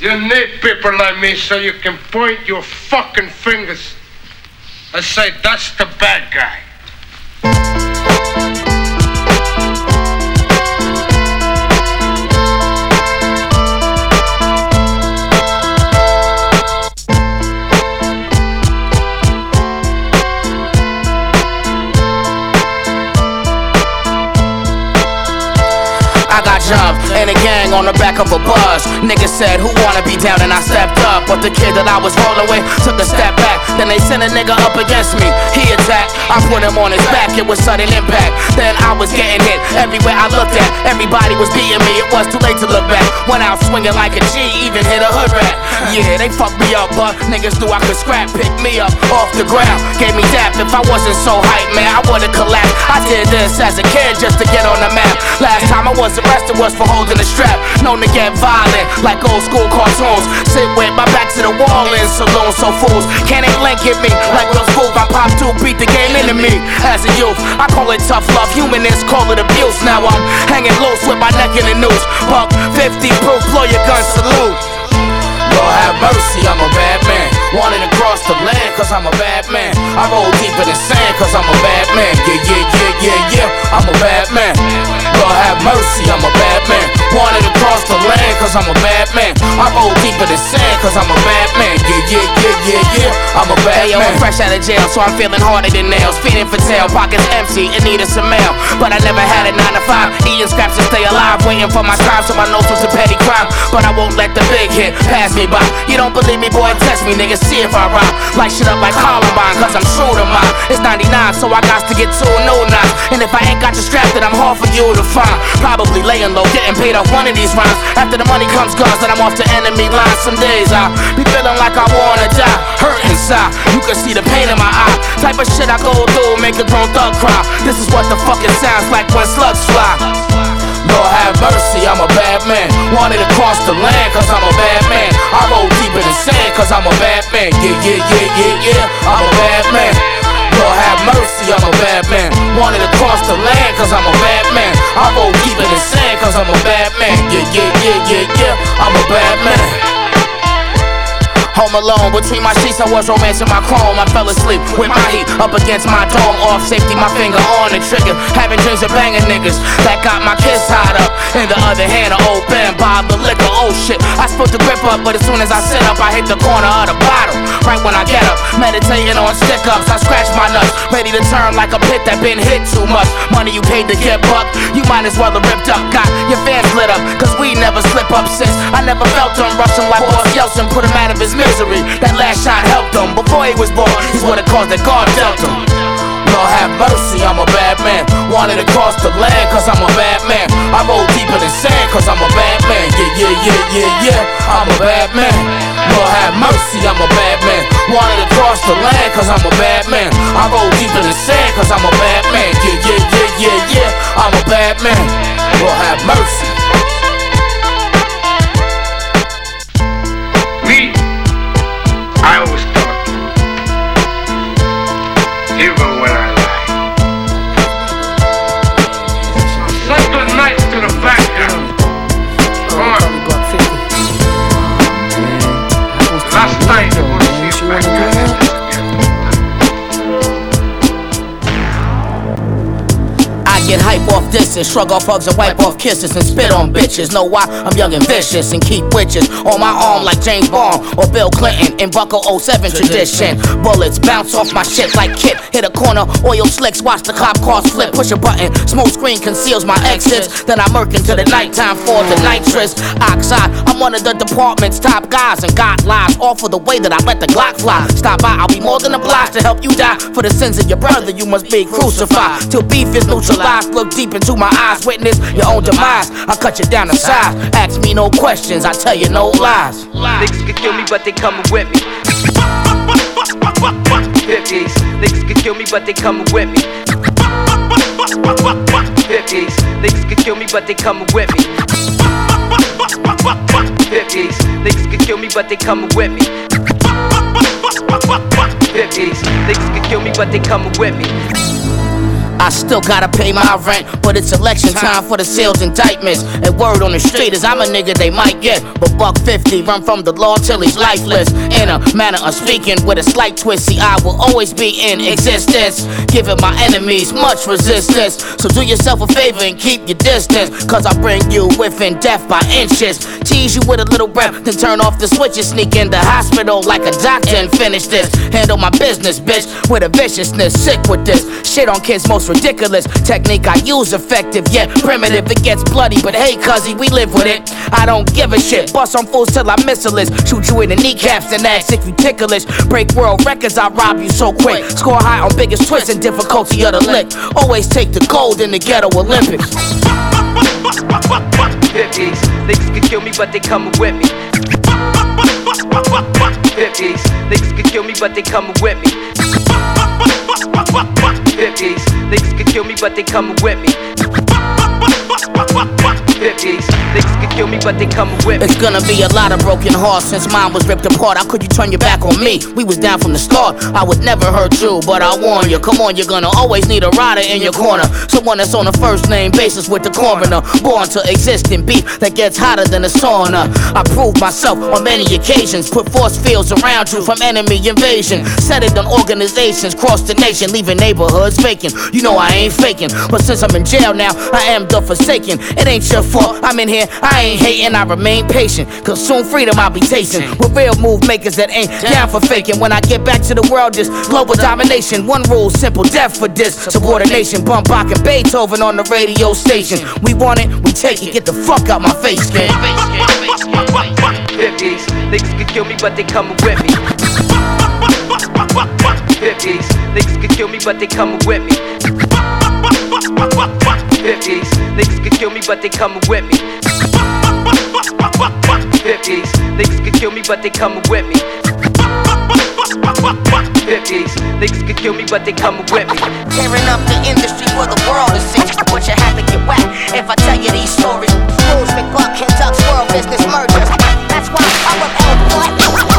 You need people like me so you can point your fucking fingers and say, that's the bad guy. Gang on the back of a bus. Niggas said, Who wanna be down? And I stepped up. But the kid that I was rolling with took a step back. Then they sent a nigga up against me. He attacked. I put him on his back. It was sudden impact. Then I was getting hit everywhere I looked at. Everybody was beating me. It was too late to look back. Went out swinging like a G, even hit a hood rat. Yeah, they fucked me up, but niggas knew I could scrap. Pick me up off the ground. Gave me dap. If I wasn't so hype, man, I would've collapsed. I did this as a kid just to get on the map. Last time I was arrested was for holding a strap. Known to get violent like old school cartoons. Sit with my back to the wall in saloons. So fools can't link at me like those fools. I pop to beat the game into me. As a youth, I call it tough love. Humanists call it abuse. Now I'm hanging loose with my neck in the noose. Buck 50 proof, blow your gun, salute. Lord have mercy, I'm a bad man. Wanted to cross the land, cause I'm a bad man. I roll deep in the sand, cause I'm a bad man. Yeah, yeah, yeah, yeah, yeah, I'm a bad man. Lord have mercy, I'm a bad man. Wanted to cross the land, cause I'm a bad man. I roll deep in the sand, cause I'm a bad man. Yeah, yeah, yeah, yeah, yeah, I'm a bad hey, yo, man. I'm fresh out of jail, so I'm feeling harder than nails. Feeding for tail, pockets empty, and needed some mail. But I never had a 9 to 5. Eating scraps to stay alive, waiting for my time, so I know it's a petty crime. But I won't let the big hit pass me by. You don't believe me, boy, test me, see if I rhyme. Light shit up like Columbine, cause I'm true to mine. It's 99, so I got to get two new nines. And if I ain't got you strapped, then I'm hard for you to find. Probably laying low, getting paid off one of these rhymes. After the money comes guns, then I'm off to enemy lines. Some days I be feeling like I wanna die, hurt inside. You can see the pain in my eye. Type of shit I go through, make a grown thug cry. This is what the fuck it sounds like when slugs fly. Lord have mercy, I'm a bad man. Wanted to cross the land, cause I'm a bad man. I roll deep in the sand, cause I'm a bad man. Yeah, yeah, yeah, yeah, yeah, I'm a bad man. Lord have mercy, I'm a bad man. Wanted to cross the land, cause I'm a bad man. I roll deep in the sand, cause I'm a bad man. Yeah, yeah, yeah, yeah, yeah, I'm a bad man. Home alone, between my sheets, I was romancing my chrome. I fell asleep with my heat up against my dome. Off safety, my finger on the trigger. Having dreams of banging niggas that got my kids tied up. In the other hand, I open by the liquor. Oh shit, I supposed to grip up, but as soon as I sit up, I hit the corner of the bottle. Right when I get up, meditating on stick ups, I scratch my nuts, ready to turn like a pit that been hit too much. Money you paid to get bucked, you might as well have ripped up. Got your fans lit up, cause we never slip up since. I never felt them rushing like Boris Yeltsin, put him out of his misery. That last shot helped him. Before he was born, he's what it caused that God dealt him. Lord have mercy, I'm a bad man. Wanted to cross the land, cause I'm a bad man. I roll deep in the sand, cause I'm a bad man. Yeah, yeah, yeah, yeah, yeah, I'm a bad man. Lord have mercy, I'm a bad man. Wanted to cross the land, cause I'm a bad man. I roll deep in the sand, cause I'm a bad man. Yeah, yeah, yeah, yeah, yeah, I'm a bad man. Lord have mercy. Hype off this and shrug off hugs and wipe off kisses and spit on bitches. Know why? I'm young and vicious and keep witches on my arm like James Bond or Bill Clinton in Buckle 07 tradition. Bullets bounce off my shit like Kit. Hit a corner, oil slicks, watch the cop cars flip. Push a button, smooth screen conceals my exits. Then I murk into the nighttime for the nitrous oxide. I'm one of the department's top guys and got lies. All for the way that I let the Glock fly. Stop by, I'll be more than obliged to help you die. For the sins of your brother, you must be crucified. Till beef is neutralized. Look deep into my eyes, witness your own demise. I cut you down to size. Ask me no questions, I tell you no lies. Niggas could kill me, but they coming with me. 50s. Niggas could kill me, but they coming with me. 50s. Niggas could kill me, but they coming with me. 50s. Niggas could kill me, but they coming with me. 50s. Niggas could kill me, but they coming with me. I still gotta pay my rent, but it's election time for the sales indictments. And word on the street is I'm a nigga they might get. But buck 50, run from the law till he's lifeless. In a manner of speaking with a slight twist, see, I will always be in existence. Giving my enemies much resistance. So do yourself a favor and keep your distance. Cause I bring you within death by inches. Tease you with a little breath, then turn off the switch and sneak in the hospital like a doctor and finish this. Handle my business, bitch, with a viciousness. Sick with this. Shit on kids, most ridiculous. Technique I use effective, yet primitive. It gets bloody, but hey, cuzzy, we live with it. I don't give a shit. Bust on fools till I missilist. Shoot you in the kneecaps and ask if you ticklish. Break world records, I rob you so quick. Score high on biggest twists and difficulty of the lick. Always take the gold in the ghetto Olympics. 50s, niggas could kill me, but they coming with me. 50s, niggas could kill me, but they coming with me. 50s, niggas could kill me, but they coming with me. 50s, niggas could kill me, but they coming with me. It's gonna be a lot of broken hearts since mine was ripped apart. How could you turn your back on me? We was down from the start. I would never hurt you, but I warn you. Come on, you're gonna always need a rider in your corner. Someone that's on a first name basis with the coroner. Born to exist in beef that gets hotter than a sauna. I proved myself on many occasions. Put force fields around you from enemy invasion. Set it on organizations cross the nation, leaving neighborhoods vacant. You know I ain't faking, but since I'm in jail now, I am the forsaken. It ain't your fault. I'm in here, I ain't hating, I remain patient. Cause soon freedom I'll be tasting. With real move makers that ain't down for faking. When I get back to the world, just global domination. One rule, simple death for this. Subordination, bump Bach and Beethoven on the radio station. We want it, we take it. Get the fuck out my face, gang. 50s, niggas could kill me, but they coming with me. 50s, niggas could kill me, but they coming with me. 50s, niggas could kill me, but they coming with me. 50s, niggas could kill me, but they coming with me. 50s, niggas could kill me, but they coming with me. Tearing up the industry for the world to see. But you have to get whacked if I tell you these stories. Fools, McBuck, Kentuck's world business mergers. That's why I'm a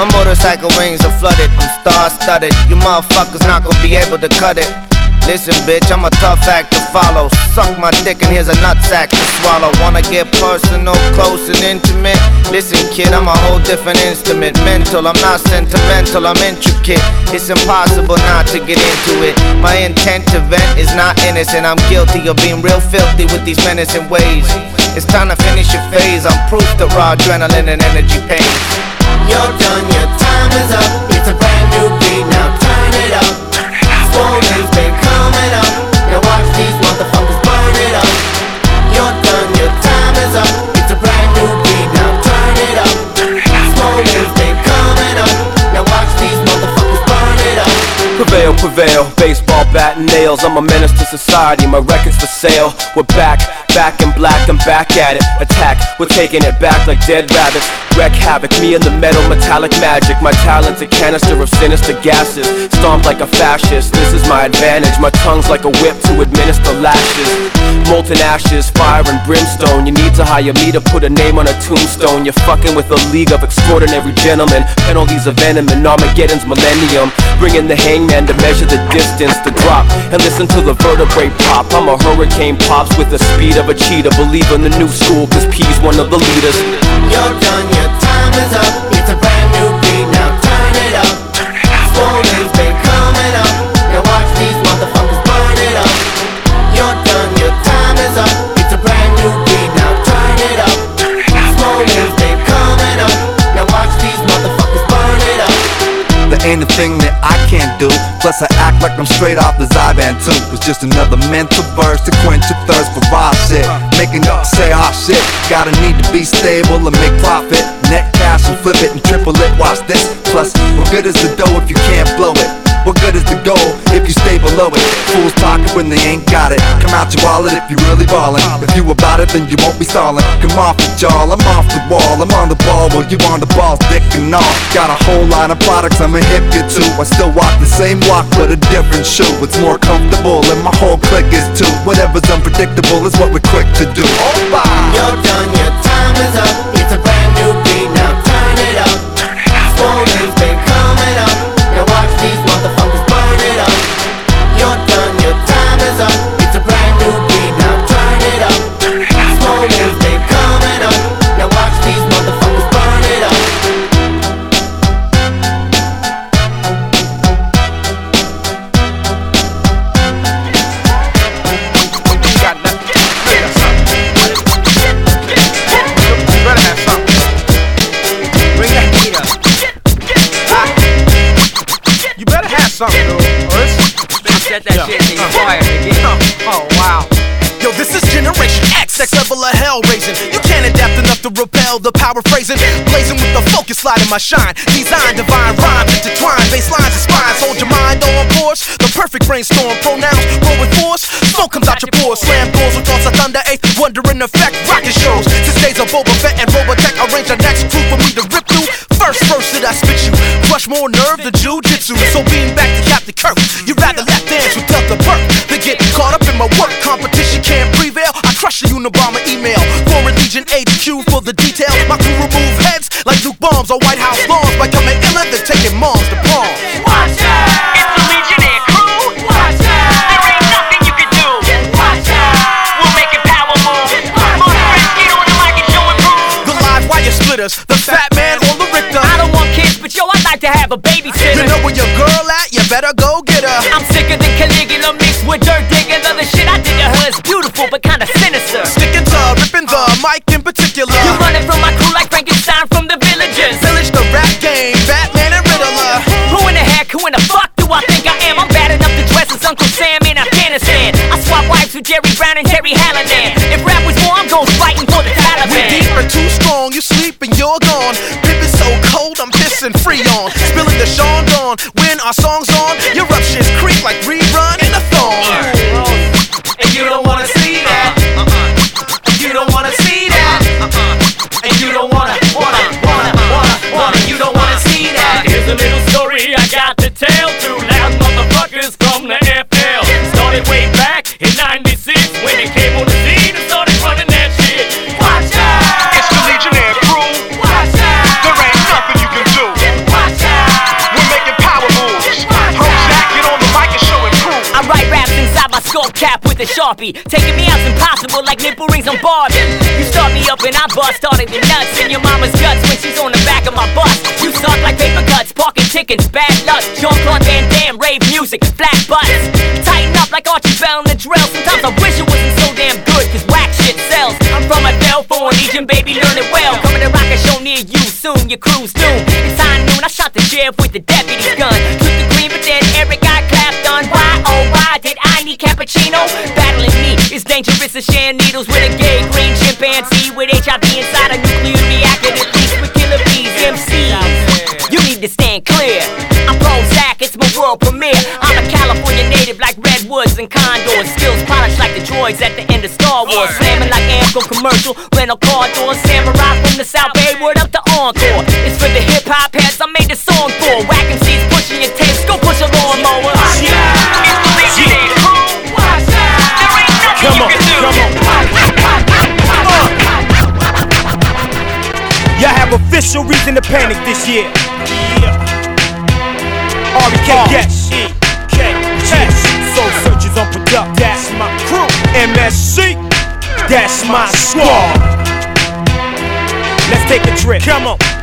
My motorcycle wings are flooded, I'm star studded. You motherfuckers not gonna be able to cut it. Listen, bitch, I'm a tough act to follow. Suck my dick and here's a nutsack to swallow. Wanna get personal, close and intimate? Listen, kid, I'm a whole different instrument. Mental, I'm not sentimental, I'm intricate. It's impossible not to get into it. My intent to vent is not innocent. I'm guilty of being real filthy with these menacing ways. It's time to finish your phase. I'm proof that raw adrenaline and energy pain. You're done, your time is up. It's a brand new beat, now turn it up. Been coming up. Now watch these motherfuckers burn it up. You're done, your time is up. It's a brand new beat, now turn it up. Been coming up. Now watch these motherfuckers burn it up. Prevail, prevail, baseball bat nails. I'm a menace to society, my record's for sale. We're back, back in black, I'm back at it. Attack, we're taking it back like dead rabbits. Wreck havoc, me and the metal, metallic magic. My talent's a canister of sinister gases. Stomped like a fascist, this is my advantage. My tongue's like a whip to administer lashes. Molten ashes, fire and brimstone. You need to hire me to put a name on a tombstone. You're fucking with a league of extraordinary gentlemen. Penalties of venom and Armageddon's millennium. Bringing the hangman to measure the distance, to drop, and listen to the vertebrae pop. I'm a hurricane pops with the speed of a cheetah. Believe in the new school, cause P's one of the leaders. You're done, your time is up. It's a brand new beat, now turn it up. Swollen's been coming up. Now watch these motherfuckers burn it up. You're done, your time is up. It's a brand new beat, now turn it up. Swollen's been coming up. Now watch these motherfuckers burn it up. There ain't a thing that I can't do. Plus, I act like I'm straight off the Zyban too. It's just another mental burst to quench your thirst for raw shit. Making up say ah shit. Gotta need to be stable and make profit. Net cash and flip it and triple it. Watch this. Plus, what good is the dough if you can't blow it? Good is the goal if you stay below it? Fools talking when they ain't got it. Come out your wallet if you really ballin'. If you about it, then you won't be stallin'. Come off it, y'all. I'm off the wall. I'm on the ball while you on the ball, dick and all. Got a whole line of products I'm a hip you to. I still walk the same walk, but a different shoe. It's more comfortable, and my whole clique is too. Whatever's unpredictable is what we're quick to do. Oh, bye. You're done, your time is up. It's a brand new beat, now turn it up. Turn it up. Swole's been coming up. Next level of hell raising. You can't adapt enough to repel the power phrasing. Blazing with the focus light in my shine. Design, divine rhymes, intertwine, bass lines and spines. Hold your mind on course. The perfect brainstorm, pronouns, roll with force. Smoke comes out your pores, slam doors with thoughts of thunder, eighth wonder in effect. Rocket shows, since days of Boba Fett and Robotech, arrange the next crew for me to rip through. First verse that I spit you, crush more nerve than jujitsu. So being back to Captain Kirk, sleep and you're. Pip is so cold, I'm pissing free on. Spilling the Sean Dawn. When our song's on, your up shit's creep like rerun in a thong. And you don't wanna see that. And you don't wanna see that. And you don't wanna, wanna, wanna, wanna, wanna. You don't wanna see that. Here's a little story I got to tell. Two a sharpie. Taking me out's impossible like nipple rings on Barbie. You start me up and I bust started the nuts in your mama's guts when she's on the back of my bus. You suck like paper cuts, parking chickens, bad luck. Jean Claude Van Damme, rave music, flat butts. Tighten up like Archie Bell in the drill. Sometimes I wish it wasn't so damn good, cause whack shit sells. I'm from a Foreign Legion, baby, learn it well. Coming to rock a show near you soon, your crew's doomed. It's high noon, I shot the sheriff with the deputy's gun. Took the green, but then cappuccino? Battling me is dangerous as share needles with a gay green chimpanzee with HIV inside a nuclear reactor that leaks with killer bees. MC, you need to stand clear. I'm Prozack, it's my world premiere. I'm a California native like redwoods and condors. Skills polished like the droids at the end of Star Wars. Slamming like Amco commercial, rental car doors. Samurai from the South Bay, word up to Encore. Panic this year. REK yes. Yes. Soul Searchers on product. That's my crew. MSC. That's my squad. Let's take a trip. Come on.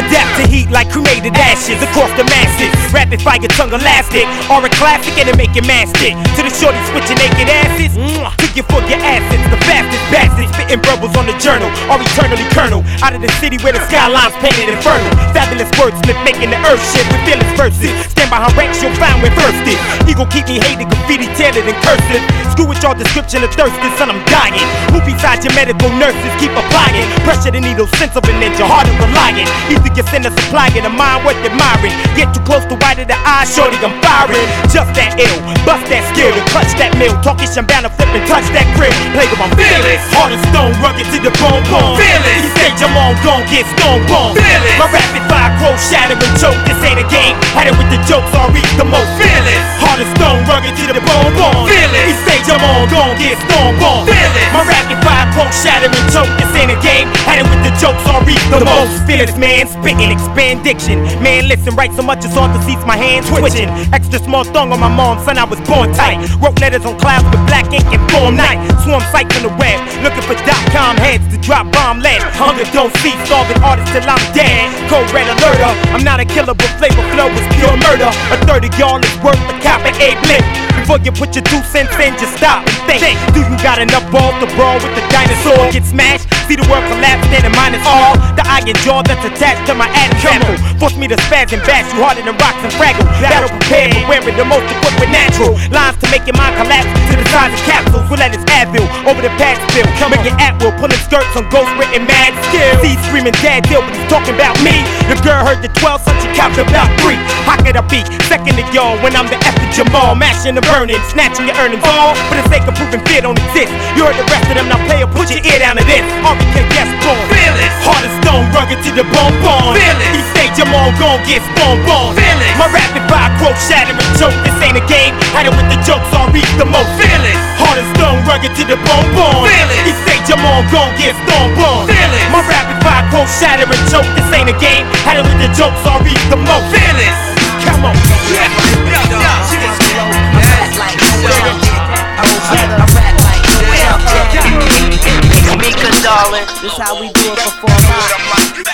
Adapt to heat like cremated ashes across the masses. Rapid fire tongue elastic. Or a classic and it make your man stick. To the shorty switching naked asses. Mwah. Took you for your asses. The fastest bastards spitting bubbles on the journal. Or eternally colonel. Out of the city where the skyline's painted infernal. Fabulous wordsmith making the earth shit with fearless verses. Stand behind ranks you'll find when versed it. Gon' keep me hated, graffiti tailored and cursive. Screw with your description of thirsty, son, I'm dying. Who besides your medical nurses keep applying? Pressure the needle, sense of an ninja, hard and reliant. Either you send a supply in a mind worth admiring. Get too close to white of the eye, shorty, I'm firing. Just that ill, bust that skill to clutch that mill. Talking shambana, flip and touch that grill. Play with my feelings. Hard as stone, rugged to the bone, bone. Feelings. You stage I'm on, gon' get stone bomb. Feelings. My rapid fire quote, shattering joke. This ain't a game. Had it with the jokes, I'll reach the most. Feelings. Hard as stone, rugged to the bone, bone. Feelings. You stage I'm on, gon' get stone bomb. Feelings. My rapid fire quote, shattering choke. This ain't a game. Had it with the jokes on reap the most. Fearless man, spitting, expand diction. Man, listen, write so much it's hard to see my hands twitching. Extra small thong on my mom, son, I was born tight. Wrote letters on clouds with black ink and form night. Swarm sites on the web, looking for dot com heads to drop bomb lead. Hunger don't cease, starving artists till I'm dead. Cold red alerter, uh, I'm not a killer, but flavor flow is pure murder. A third of y'all is worth a cop and a blip. Before you put your two cents in, just stop and think. Do you got enough balls to brawl with the dinosaur? Get smashed, see the world collapse, then it minus all. The iron jaw that's attached to my sample. Force me to spaz and bash you harder than rocks and fraggle. Battle prepared for wearing the most equipped with natural lines to make your mind collapse to the size of capsules. We'll let his Advil over the patch bill. Make your at will, pulling skirts on ghost written mad skill. See screaming dad deal, but he's talking about me. The girl heard the 12, son, she counts about three. How could I be second to y'all when I'm the F to Jamal? Mashing the burning, snatching your earnings all for the sake of proving fear don't exist. You heard the rest of them, now player, put your ear down to this. RBK, yes, born. Feel it. Hard as stone, rugged to the bone bone. Feel it. He say Jamal gon' get spawn bone. Feel it. My rapid fire quote shattering joke. This ain't a game. Had it with the jokes, I'll reach the most. Feel it. Hard as stone, rugged to the bone bone. Feel it. He say Jamal gon' get stone bone. Feel it. My rapid fire quote shattering joke. This ain't a game. Had it with the jokes, I'll reach the most. Feel it. Come on. Mika, darling. This how we do it for four nine.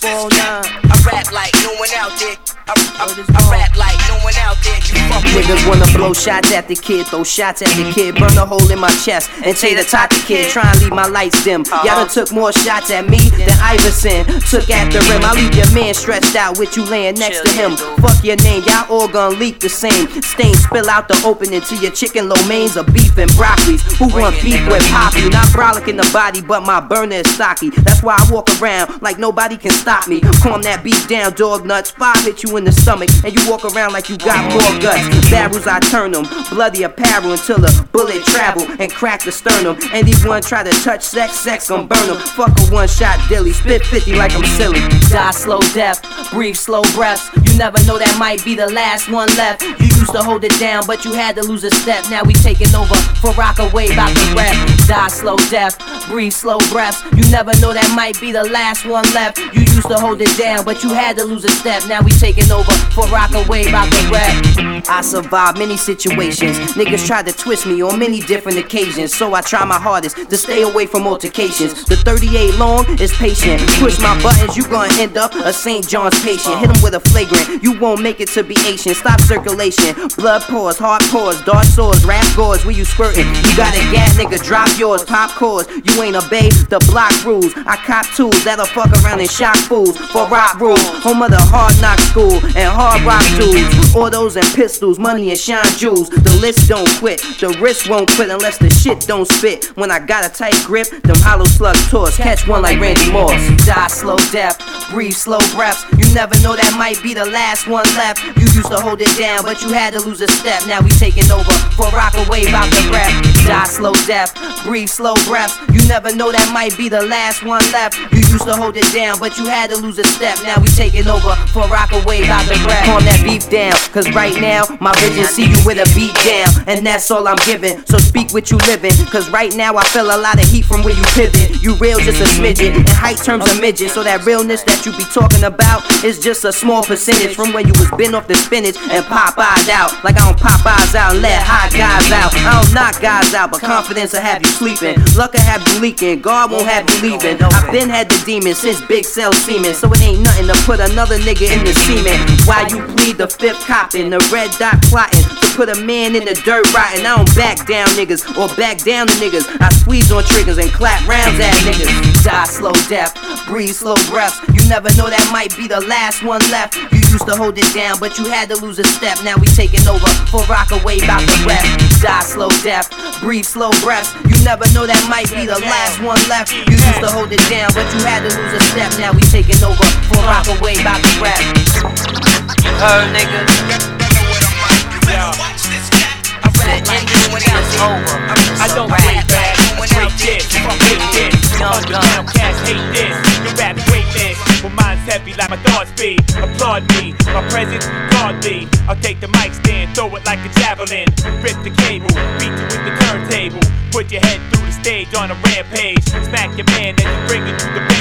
Four nine. I rap like no one out there. I, I, I rap like no one out there. You fuck with Niggas wanna blow shots at the kid, throw shots at the kid, burn a hole in my chest, and say the top the kid, try and leave my lights dim. Y'all done uh-huh. took more shots at me than Iverson took at the rim. I leave your man stretched out with you laying next to him. Fuck your name, y'all all gon' leak the same. Stains spill out the opening to your chicken lo mains of beef and broccolis. Who want beef with poppy? Not brolic in the body, but my burner is stocky. That's why I walk around like nobody can stop me. Calm that beef down, dog nuts. Five hit you in the stomach, and you walk around like you got more guts. Barrels, I turn them. Bloody apparel until the bullet travel and crack the sternum. Anyone try to touch sex, sex gon' burn them. Fuck a one shot dilly. Spit 50 like I'm silly. Die slow death, breathe slow breaths. You never know that might be the last one left. You used to hold it down, but you had to lose a step. Now we taking over for Rockaway about the rap. Die slow death, breathe slow breaths. You never know that might be the last one left. You used to hold it down, but you had to lose a step. Now we taking over for Rockaway about the rap. I survived many situations. Niggas tried to twist me on many different occasions. So I try my hardest to stay away from altercations. The 38 long is patient. Push my buttons, you gonna end up a St. John's patient. Hit him with a flagrant, you won't make it to be Asian. Stop circulation, blood pours, heart pours, dart sores, rap gores. Where you squirting? You got a gat, nigga, drop yours. Pop cores, you ain't obey the block rules. I cop tools that'll fuck around and shock fools for rock rules. Home of the hard knock school and hard rock dudes. Autos and pistols, money and shine jewels. The list don't quit, the wrist won't quit unless the shit don't spit. When I got a tight grip, them hollow slugs toss. Catch one like Randy Moss. Die slow death, breathe slow breaths. You never know that might be the last one left. You used to hold it down, but you had to lose a step. Now we taking over for rock away the rap. Die slow death, breathe slow breaths. You never know that might be the last one left. You used to hold it down, but you had to lose a step. Now we taking over for Rockaway the rap. Calm that beef down, cause right now my vision see you with a beat down, and that's all I'm giving. So speak what you living, cause right now I feel a lot of heat from where you pivot. You real just a smidget, in height terms a midget. So that realness that you be talking about is just a small percentage from where you was been off the spinach and pop eyes out. Like I don't pop eyes out let hot guys out. I don't knock guys out, but confidence will have you sleeping. Luck will have you leaking, God won't have you leaving. I've been had the demon since Big Cell semen, so it ain't nothing to put another nigga in the semen. While you plead the fifth copping, the red dot plotting to put a man in the dirt rotting. I don't back down niggas or back down to niggas. I squeeze on triggers and clap rounds at niggas. Die slow death, breathe slow breaths. You never know that might be the last one left. You used to hold it down, but you had to lose a step. Now we taking over for Rockaway about the rap. Die slow death, breathe slow breaths. You never know that might be the last one left. You used to hold it down, but you had to lose a step. Now we taking over for Rockaway about the rap. You heard, nigga? I don't break bad, like my thoughts be. Applaud me, my presence godly. I'll take the mic stand, throw it like a javelin. Rip the cable, beat you with the turntable. Put your head through the stage on a rampage. Smack your man, then you bring it through the.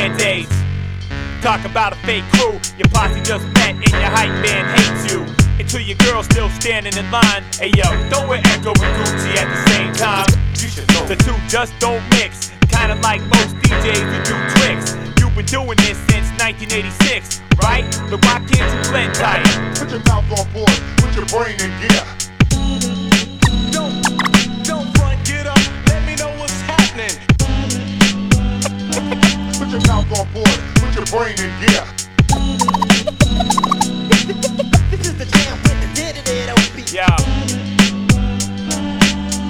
Talk about a fake crew, your posse just met and your hype man hates you. Until your girl still standing in line. Hey yo, don't wear Ecko and Gucci at the same time. You should know. The two just don't mix. Kinda like most DJs who do tricks. You've been doing this since 1986, right? But why can't you blend tight? Put your mouth on board, put your brain in gear. Don't, don't front, get up, let me know what's happening. Put your mouth on board, put your brain in gear. This is the jam with the did it OB. Yeah.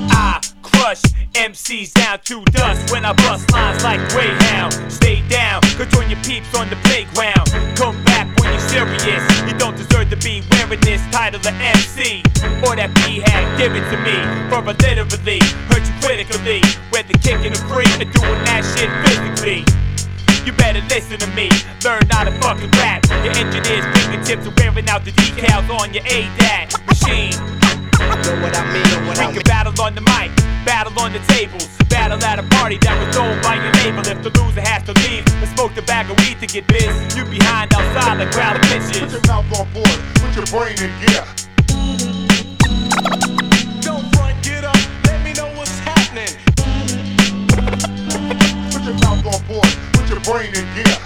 I crush MCs down to dust when I bust lines like Greyhound. Stay down, could join your peeps on the playground. Come back when you're serious. You don't deserve to be wearing this title of MC. Or that B hat, give it to me. For a literally, hurt you critically. Whether kicking or free or doing that shit physically. You better listen to me, learn how to fucking rap. Your engineer's fingertips are wearing out the decals on your ADAT machine. Know what I mean, know what We I can mean. battle on the mic, battle on the tables, battle at a party that was thrown by your neighbor. If the loser has to leave and smoke the bag of weed to get biz, you behind outside like crowd of bitches. Put your mouth on board, put your brain in gear. Don't front, get up, let me know what's happening. Put your mouth on board, put your brain in gear.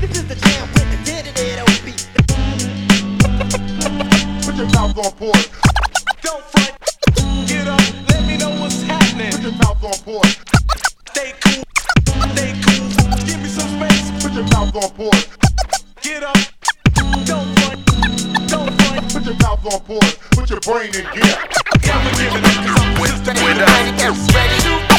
This is the jam with the did it OB. Put your mouth on board, Don't front, get up, let me know what's happening. put your mouth on board. Stay cool, stay cool. Give me some space. Put your mouth on board, Get up, don't front, don't front. put your mouth on board, put your brain in gear. I'ma give it up 'cause I'm persistent. Yeah. With, with us,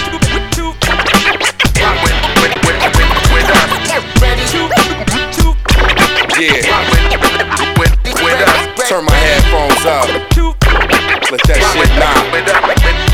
turn my headphones up. Let that shit knock.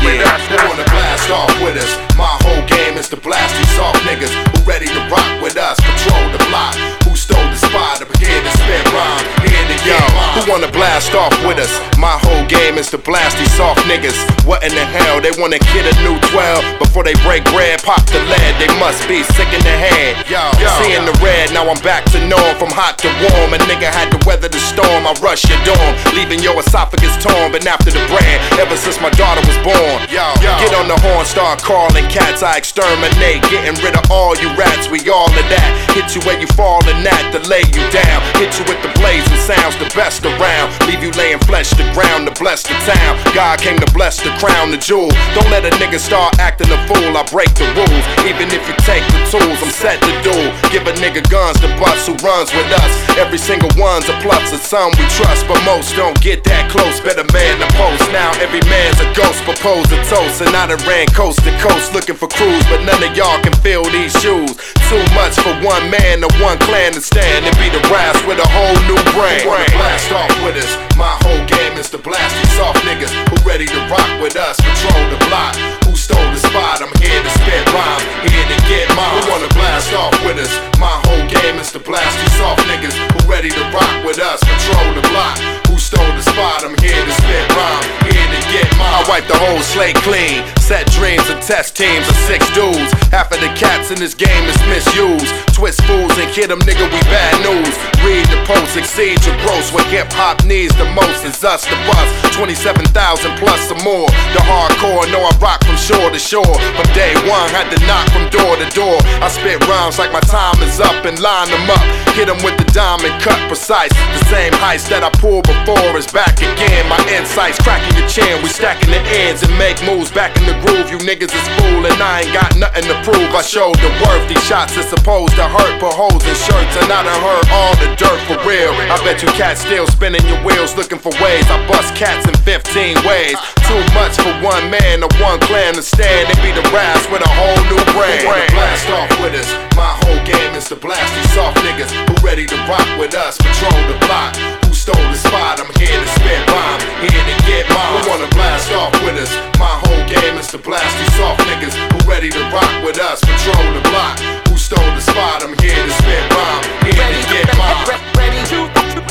Yeah, who wanna blast off with us? My whole game is to blast these soft niggas who ready to rock with us. Patrol the block, who stole the spot up here to spit rhyme. Here to Yo, who wanna blast off with us? My whole game is to blast these soft niggas. What in the hell? They wanna get a new 12 before they break bread, pop the lead. They must be sick in the head. Yo, yo. Seeing the red, now I'm back to norm. From hot to warm, a nigga had to weather the storm. I rush your dorm, leaving your esophagus torn. Been after the brand ever since my daughter was born. Yo, yo. Get on the horn, start calling cats. I exterminate, getting rid of all you rats. We all of that. Hit you where you falling at to lay you down. Hit you with the blazing sounds, the best around. Leave you laying flesh to ground to bless the town. God came to bless the crown, the jewel. Don't let a nigga start acting a fool. I break the rules. Even if you take the tools, I'm set to do. Give a nigga guns to bust who runs with us. Every single one's a plus of some we trust, but most don't get that close. Better man to post. Now every man's a ghost. Propose a toast, and I done ran coast to coast looking for crews, but none of y'all can fill these shoes. Too much for one man or one clan to stand and be the brass with a whole new brain. Blast off with us? My whole game is to blast soft niggas who ready to rock with us. Patrol the block, who stole the spot? I'm here to spit rhyme, here to get mine. Who wanna blast with us? My whole game is to blast these soft niggas who ready to rock with us. Patrol the block, who stole the spot? I'm here to spit rhyme, here to get mine. I wipe the whole slate clean. Set dreams and test teams of six dudes. Half of the cats in this game is misused. Twist fools and kid them, nigga, we bad news. Read the post, exceed your gross. What hip hop needs the most is us the bust. 27,000 plus some more. The hardcore know I rock from shore to shore. From day one, had to knock from door to door. I spit like my time is up and line them up. Hit them with the diamond cut precise. The same heights that I pulled before is back again. My insights cracking your chin. We stacking the ends and make moves back in the groove. You niggas is fooling. I ain't got nothing to prove. I showed the worth. These shots is supposed to hurt. but holes in shirts and I done heard all the dirt for real. I bet you cats still spinning your wheels looking for ways. I bust cats in 15 ways. Too much for one man or one clan to stand and be the brass with a whole new brain. Blast off with us? My whole game is to blast these soft niggas who ready to rock with us, patrol the block. Who stole the spot? I'm here to spit rhyme, here to get mine. Who wanna blast off with us? My whole game is to blast these soft niggas who ready to rock with us, patrol the block. Who stole the spot? I'm here to spit rhyme, here to get bombs. Ready to?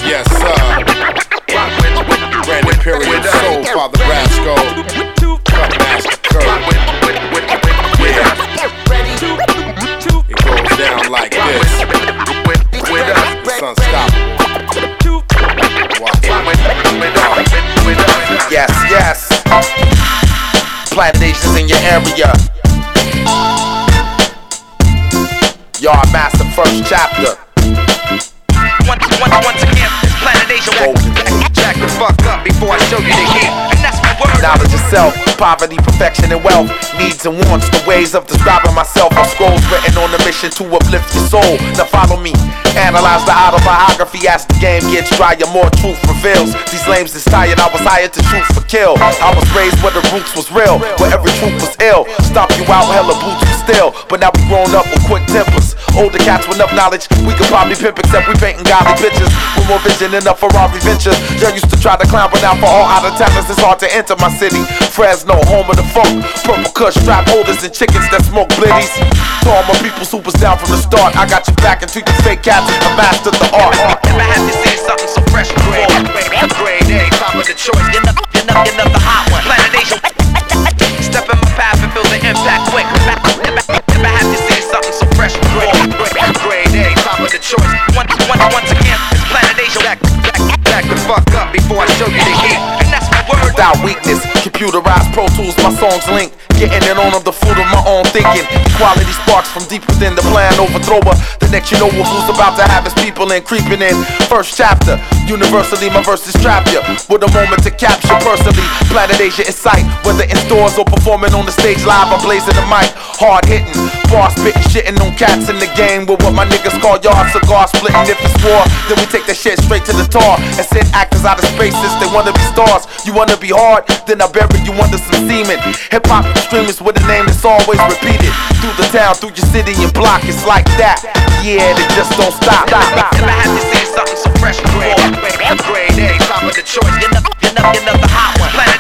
Yes, sir. Brandon Period, Soul Father Rasco, Cut Master Curve. Yeah down like this. It's Yes, yes. Plantations in your area. Yard Master First Chapter. Once, once, once again, this planet Asia. Back the fuck up before I show you the heat. Knowledge of self, poverty, perfection, and wealth. Needs and wants, the ways of describing myself. Are scrolls written on a mission to uplift your soul. Now follow me. Analyze the autobiography as the game gets drier, more truth reveals. These lames is tired, I was hired to shoot for kill. I was raised where the roots was real, where every truth was ill. Stop you out, hella boots was still. But now we grown up with quick tempers. Older cats with enough knowledge, we could probably pimp except we painting godly bitches. With more vision than a Ferrari venture. Joe used to try to clown, but now for all out of towners, it's hard to enter my city. Fresno, home of the funk. Purple Kush, strap holders, and chickens that smoke blitties. To all my people, super down from the start. I got you back into your fake cats, I mastered the art. If I had to say something so fresh, grade, grade A, top of the choice. You're not, you're the hot one. Planet Asia. Step in my path and feel the impact quick. If I had to say something so fresh, grade, grade A, top of the choice. Once, once, once again, it's Planet Asia. Back, back, back the fuck up before I show you the Without weakness, computerized Pro Tools, my songs link. Getting it on of the fruit of my own thinking. Equality sparks from deep within the plan. Overthrower. The next you know who's about to have his people in creeping in. First chapter. Universally, my verses trap you. With a moment to capture personally. Planet Asia in sight. Whether in stores or performing on the stage live, I'm blazing the mic. Hard hitting. Bar spitting, shitting on cats in the game. With what my niggas call yard cigar splitting. If it's war, then we take that shit straight to the tar. And send actors out of space since they wanna be stars. You wanna be hard? Then I bury you under some semen. Hip hop extremists with a name that's always repeated. Through the town, through your city and block, it's like that. Yeah, they just don't stop. If I had to say something so fresh, grade, grade A, top of the choice. You're not, you're not, you're not the hot one.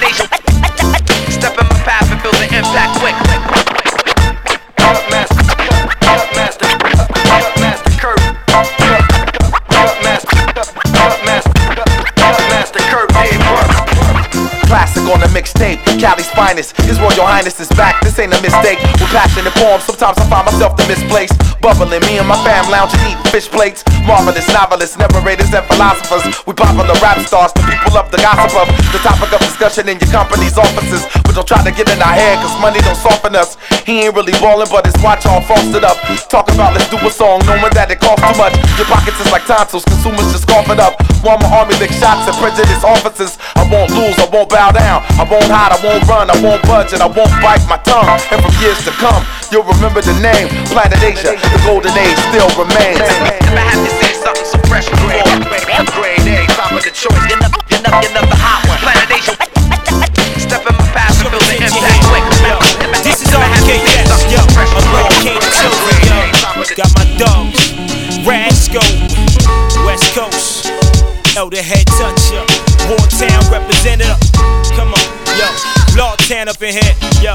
Cali's finest. His Royal Highness is back. This ain't a mistake. With passion and poems, sometimes I find myself the misplaced. Bubbling, me and my fam lounging, eating fish plates. Marvelous novelists, narrators, and philosophers. We popular rap stars, the people of the gossip of the topic of discussion in your company's offices. But don't try to get in our head, cause money don't soften us. He ain't really ballin', but his watch all frosted up. Talk about let's do a song, knowing that it costs too much. Your pockets is like tonsils, consumers just cough it up. While my army lick shots and prejudice officers. I won't lose, I won't bow down. I won't hide, I won't run, I won't budge, and I won't bite my tongue. And from years to come, you'll remember the name. Planet Asia, the golden age still remains. If I had to say something so fresh, grade, grade A, top of the choice. You're not, you're not, you're not the hot one. Planet Asia. Step in my path and feel the impact quick. This is RKS, yo. I'm Lord King Children, yo. Got my dogs, Rasco, West Coast, Elder Head Toucher, Wartown representative. Come on, yo. Lord Tan up in here, yo.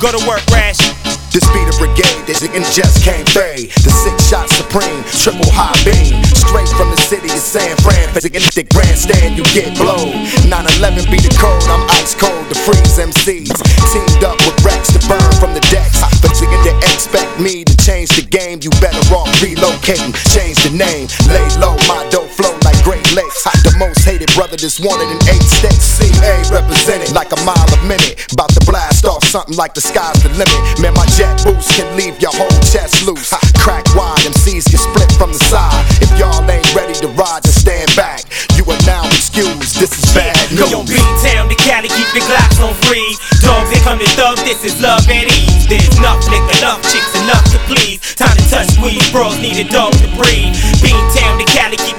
Go to work, Rash. This be the brigade, they thinking just can't fade. The six shot supreme, triple high beam. Straight from the city of San Fran. Thinking the grandstand, you get blown. 9-11 be the code, I'm ice cold to freeze MCs. Teamed up with Reks to burn from the decks. But thinking they expect me to change the game, you better off relocating. Change the name, lay low, my dope flow Great Lakes. The most hated brother that's wanted in eight states. CA represented like a mile a minute. About to blast off something like the sky's the limit. Man, my jet boost can leave your whole chest loose. Crack wide, MCs get split from the side. If y'all ain't ready to ride, just stand back. You are now excused. This is bad news. Yo, Beantown to Cali, keep your Glocks on freeze. Dogs, here come the thug, this is love and ease. There's enough nigga, enough chicks, enough to please. Time to touch squeeze, bros need a dog to breathe. Beantown to Cali, keep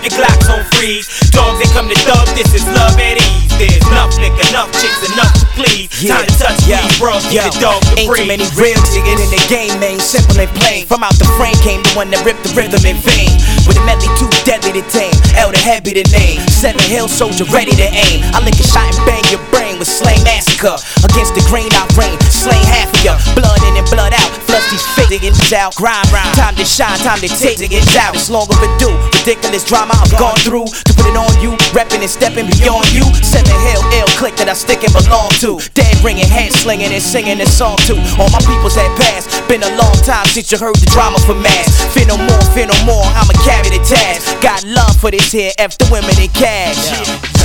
your Glocks on freeze. Dogs, here come the thug, this is love and ease. There's enough nigga, enough chicks, enough to please. Time to touch squeeze, bros need a dog to Ain't breathe. too many real niggas in the game, man. Simple and plain. From out the frame came the one that ripped the rhythm in vain. With a medley too deadly to tame. Elder Head be the name. Seven Hill soldier ready to aim. I lick a shot and bang your brain with slang massacre. Against the grain I rain, slain half of ya. Blood in and blood out. These fake niggas out. Grind round. Time to shine, time to take niggas out. It's long overdue. Ridiculous drama I've gone through to put it on you. Repping and stepping beyond you. Seven hell ill click that I stick and belong to. Dead ringing, head slinging and singing this song too. All my peoples had passed. Been a long time since you heard the drama from mass. Fear no more, fear no more. I'ma carry the task. Got love for this here. F the women in cash.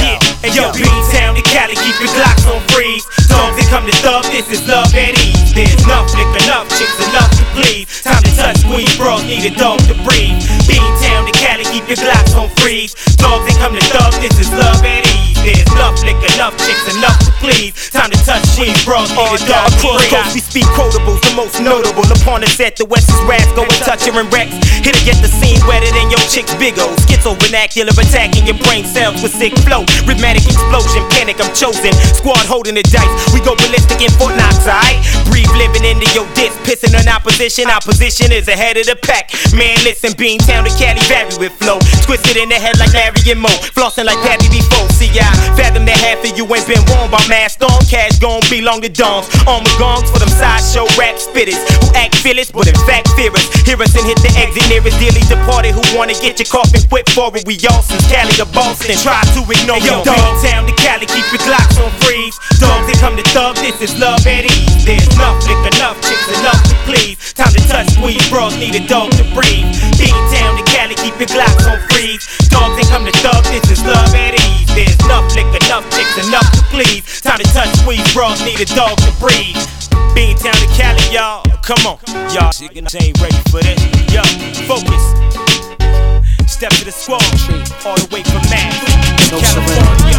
Yeah, hey yo, Beantown to Cali, keep your Glocks on free. Songs that come to thug, this is love at ease. There's liquor, enough chicks, enough to please. Time to touch queen bros, need a dog to breathe. Bean town to Cali, keep your glocks on freeze. Dogs ain't come to thug, this is love at ease. There's enough liquor, enough chicks, enough to please. Time to touch queen bros, need a dog to breathe. coast, we speak quotables, the most notable. Upon the set, the West is raps, go and touch her and Reks. Here to get the scene wetter than your chick's big O. Schizo vernacular attacking your brain cells with sick flow. Rhythmic explosion, panic, I'm chosen. Squad holding the dice, we go ballistic in Fort Knox, alright? Breathe living into your disc, pissing on opposition. Opposition is ahead of the pack. Man, listen, Beantown to Cali vary with flow. Twisted in the head like Larry and Mo. Flossing like Pappy before. See, I fathom that half of you ain't been warned by Mass Storm. Cash gon' belong to On Armor gongs for them sideshow rap spitters who act fearless, but in fact fear us. Hear us and hit the exit nearest dearly departed who wanna get your coffin whipped forward. We all since Cali to Boston. Try to ignore Hey, yo, your dog. Town to Cali, keep your Glocks on freeze. Dogs they come to thug, this is love at ease. There's enough liquor, enough chicks, enough please. Time to touch squeeze, bros need a dog to breathe. Beat town to Cali, keep your Glocks on freeze. Dogs they come to thug, this is love at ease. There's enough liquor, enough chicks, enough to please. Time to touch squeeze, bros need a dog to breathe. Beantown to Cali, y'all. Come on, y'all niggas ain't ready for this. Yo, focus. Step to the squad, all the way from Mass, California.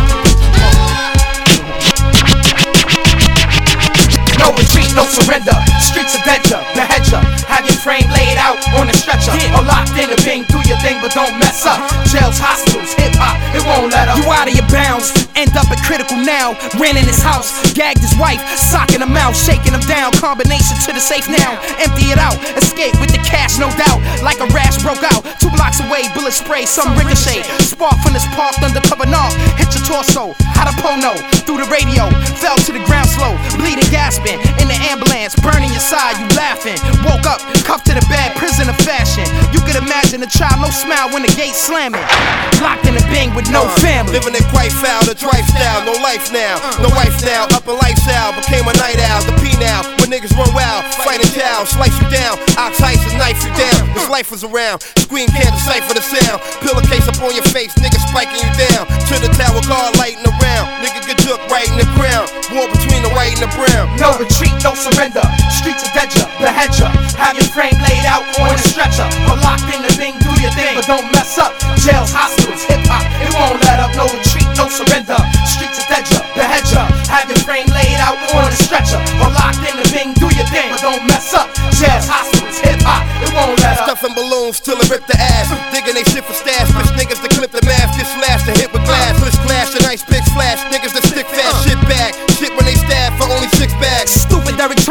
No retreat, no surrender. Streets of danger, behead ya. Have your frame laid out on a stretcher. Or locked in a bing, do your thing, but don't mess up. Jails, hospitals, hip hop, it won't let up. You out of your bounds, end up at critical now. Ran in his house, gagged his wife, socking him out, shaking him down. Combination to the safe now. Empty it out, escape with the cash, no doubt. Like a rash broke out, two blocks away, bullet spray, some ricochet. Spark from this parked undercover knob, hit your torso. Had a pono through the radio, fell to the ground slow, bleeding, gasping. In the ambulance, burning your side, you laughing. Woke up, cuffed to the bed, prison of fashion. You could imagine a child, no smile when the gate slamming. Locked in a bang with no uh, family. Living it quite foul, the drive style, no life now, uh. no wife now, up a lifestyle, became a night owl, the P now, when niggas run wild, fight fighting child, slice you down, ox ice and knife you down, this life was around, scream can't decipher the sound, pillowcase up on your face, niggas spiking you down, to the tower car lighting around, nigga get took right in the ground, war between the white and the brown. No retreat, no surrender. Streets of dead ya, behead ya. Have your frame laid out on a stretcher. Or locked in the bing, do your thing, but don't mess up. Jails, hospitals, hip hop, it won't let up. No retreat, no surrender. Streets of dead ya, behead ya. Have your frame laid out on a stretcher. Or locked in the bing, do your thing, but don't mess up. Jails, hospitals, hip hop, it won't let up. Stuffing balloons till it rip the ass. Digging they shit for stash. Bitch niggas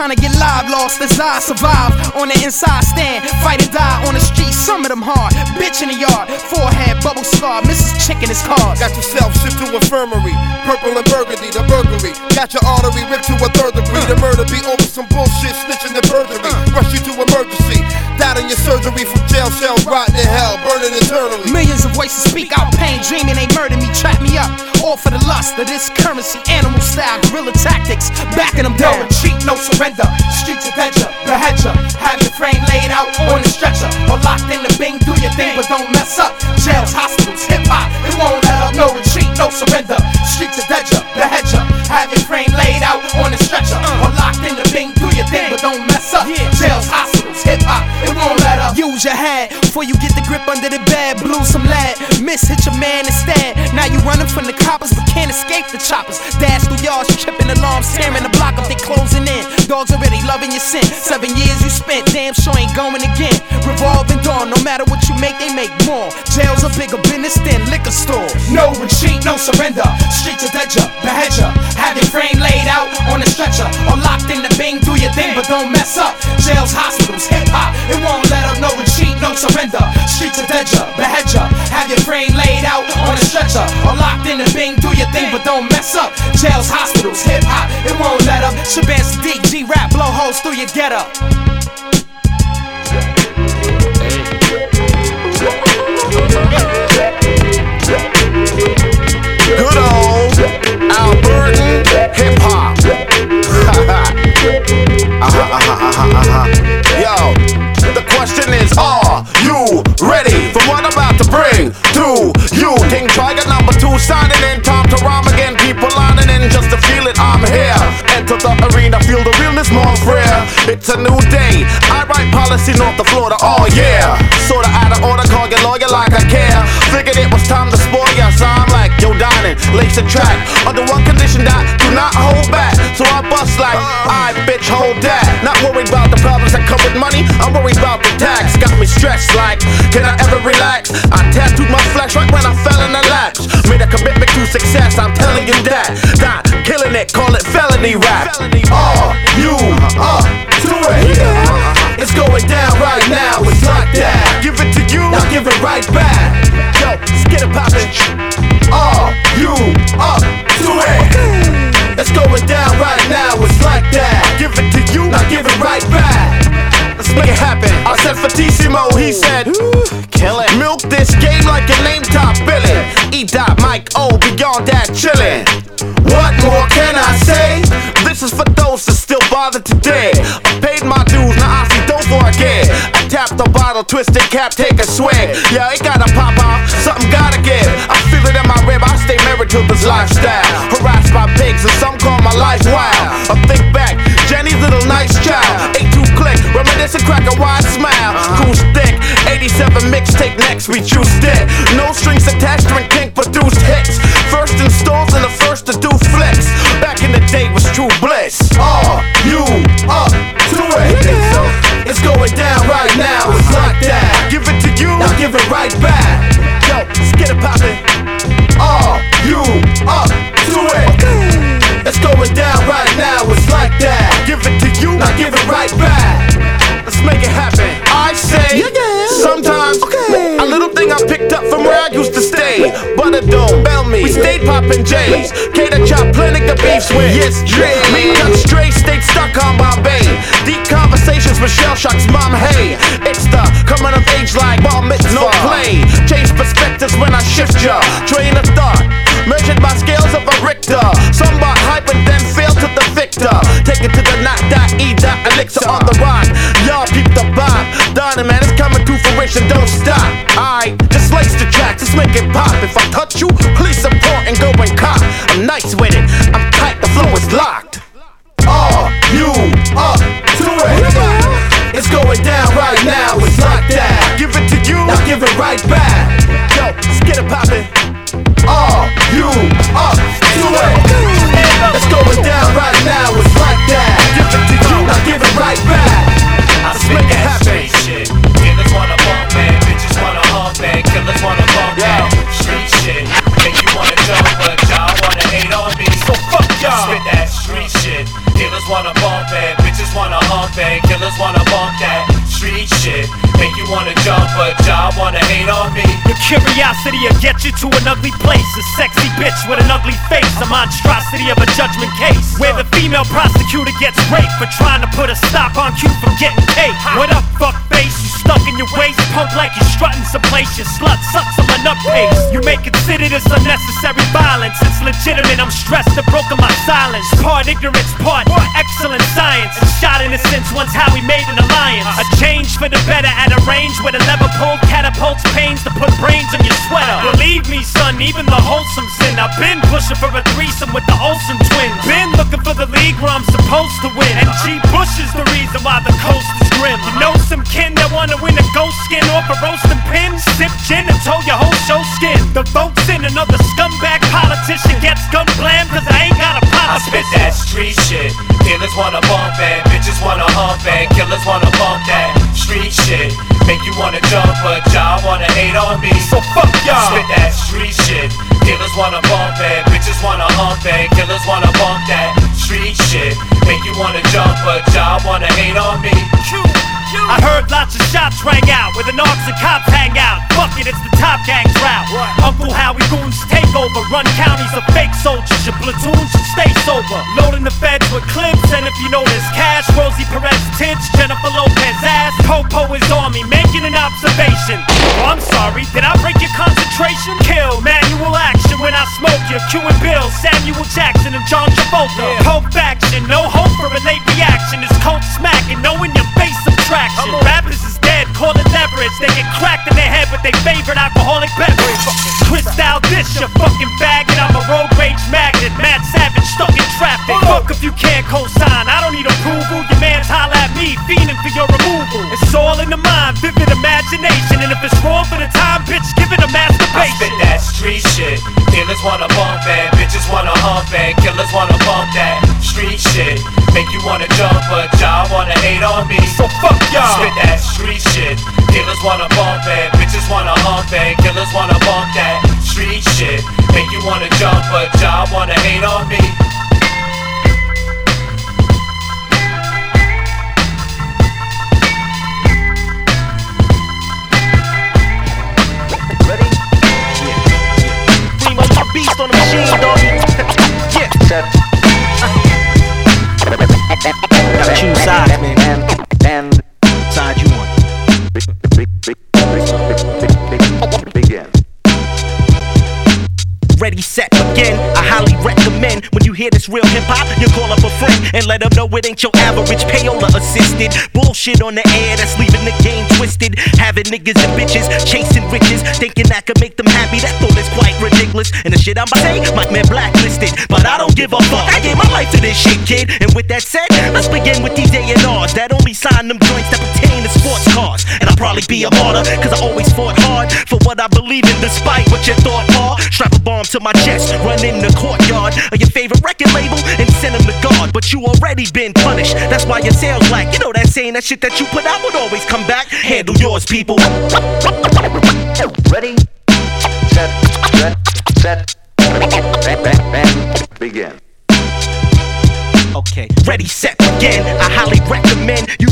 trying to get live, lost his eye, survive on the inside stand, fight and die on the street. Some of them hard, bitch in the yard, forehead bubble scar, Mrs. Chicken is cars. Got yourself shipped to infirmary. Purple and burgundy, the burglary. Got your artery ripped to a third degree. The murder be over some bullshit, snitching the perjury. Uh. Rush you to emergency. Died in your surgery from jail cells, rotten in hell, burning eternally. Millions of voices speak out pain, dreaming they murder me, trap me up. All for the lust of this currency, animal style, guerrilla tactics, backing them No down. retreat, no surrender. Streets of dead ya, behead ya. Have your frame laid out on a stretcher. Or locked in the bing, do your thing, but don't mess up. Jails, hospitals, hip hop, it won't let up. No retreat, no surrender. Streets of dead ya, behead ya. Have your frame laid out on a stretcher. Or locked in the bing, do your thing, but don't mess up. Jails, hospitals, hip hop, it won't let up. Use your head before you get the grip under the bed. Blew some lead, miss hit your man instead. Now you running from the coppers, but can't escape the choppers. Dash through yards, tripping alarms, tearing the block up, they closing in. Dogs already loving your scent. Seven years you spent, damn sure ain't going again. Revolving door, no matter what you make, they make more. Jails a bigger business than liquor stores. No retreat, no surrender. Streets of dead ya, behead ya. Have your frame laid out on a stretcher. Bing, do your thing, but don't mess up. Jails, hospitals, hip hop, it won't let up. No retreat, no surrender. Streets of dead ya, behead ya. Have your frame laid out on a stretcher. Or locked in the bing, do your thing, but don't mess up. Jails, hospitals, hip hop, it won't let up. Shabaam Sahdeeq, G rap, blow holes through your get up. Good old Yo, the question is, are you ready for what I'm about to bring to you? King Tiger number two signing in, time to rhyme again. People lining in just to feel it. I'm here. Enter the it's a new day. I write policy north of Florida, oh yeah. Sorta out of order, call your lawyer like I care. Figured it was time to spoil ya, so I'm like, yo, dining, lace the track. Under one condition that do not hold back. So I bust like, I bitch, hold that. Not worried about the problems that come with money, I'm worried about the tax. Got me stressed like, can I ever relax? I tattooed my flesh right when I fell in the laps. Made a commitment to success, I'm telling you that. Not killing it, call it felony rap. Felony. Are you up to it? It's going down right now, it's like that. Give it to you, now give it right back. Yo, let's get it. Are you up to it? It's going down right now, it's like that. Give it to you, now give it right back. Let's make it happen. I said Fortissimo, he said, kill it. Milk this game like a name top billing. E dot Mike O, beyond that chillin'. What more can I say? This is for those that still bottle, twist it, cap, take a swig. Yeah, it gotta pop off, something gotta give. I feel it in my rib, I stay married to this lifestyle. Harassed by pigs, and some call my life wild. I think back, Jenny's little nice child. A2 click, reminiscent, crack a wide smile. Cool stick, 87 mixtape next, we choose stick. No strings attached, drink pink produced hits. First installs and the first to do flips. Back in the day was true bliss. Are give it. Yo, let's get it poppin'. Are you up to it? It's going down right now, it's like that. Give it to you, now give it right back. Let's make it happen. I say, sometimes okay. a little thing I picked up from where I used to stay. Butterdome, Bellmead, we stayed poppin' J's. Cater chop, plenty of beefs with. Yes, Dre. Me cut straight, stayed stuck on Bombay. Deep conversations with Shell Shock's mom, hey. It's the coming of age like bar mitzvah. No play. Change perspectives when I shift ya. Train of thought. Measured by scales of a Richter. Ugly. A monstrosity of a judgment case. Where the female prosecutor gets raped for trying to put a stop on Q from getting cake. What up, fuck face? You stuck in your waist, pump like you're strutting someplace. Your slut sucks on my nut pace. You may consider this unnecessary violence. It's legitimate, I'm stressed and broken my silence. Part ignorance, part excellent science. And shot innocence once how we made an alliance. A change for the better at a range where the lever pulled catapults pains to put brains in your sweater. Believe me, son, even the wholesome sin. I've been pushing for a threesome with the Olsen twins. Been looking for the league where I'm supposed to win. And G. Bush is the reason why the coast is grim. You know some kin that wanna win a ghost skin off a roasting pin? Sip gin and told your whole show skin. The vote's in, another scumbag politician gets gun blam cause I ain't got a I spit that street shit. Killers wanna bump and bitches wanna hump and killers wanna bump that street shit. Make you wanna jump, but y'all wanna hate on me. So fuck y'all. Spit that street shit. Killers wanna bump and bitches wanna hump and killers wanna bump that street shit. Make you wanna jump, but y'all wanna hate on me. I heard lots of shots rang out where the narcs and cops hang out. Fuck it, it's the top gang's route. Uncle Howie goons take over, run counties of fake soldiers. Your platoon should stay sober. Loading the feds with clips, and if you know this cash, Rosie Perez tits, Jennifer Lopez ass. Popo is on me, making an observation. Oh, I'm sorry, did I break your concentration? Kill, manual action when I smoke you. Q and Bill, Samuel Jackson, and John Travolta. Pulp action, no hope for a late reaction. It's cold smacking, knowing your face Rappers is dead, call it leverage. They get cracked in their head with their favorite alcoholic beverage. Twist out this, you fucking faggot. I'm a road rage magnet, mad savage, stuck in traffic. Fuck if you can't co-sign, I don't need approval. Your man's holla at me, fiending for your removal. It's all in the mind, vivid imagination. And if it's wrong for the time, bitch, give it a I masturbation. spit that street shit. Dealers wanna bump and bitches wanna hump and killers wanna bump that street shit. Make you wanna jump, but y'all wanna hate on me. So fuck y'all. Spit that street shit. Dealers wanna bump and bitches wanna hump and killers wanna bump that street shit. Make you wanna jump, but y'all wanna hate on me. Primo, my beast on the machine, dog. Gotta sides, man. Side you want. Begin. Ready, set, again. I highly recommend when you hear this real hip hop, you call up a friend and let them know it ain't your average payola assisted. Bullshit on the air that's leaving the game twisted. Having niggas and bitches chasing riches, thinking that could make them happy. That thought is quite ridiculous. And the shit I'm about to say might man blacklisted, but I don't give a fuck. I gave my life to this shit, kid. And with that said, let's begin with these A&Rs that only sign them joints that pertain to sports cars. And I'll probably be a martyr, cause I always fought hard for what I believe in, despite what you thought are. Strap a bomb to my chest, run in the courtyard of your favorite record label and send them to God. But you already been punished, that's why your sales lack. You know that saying, that shit that you put out would always come back. Handle yours, people.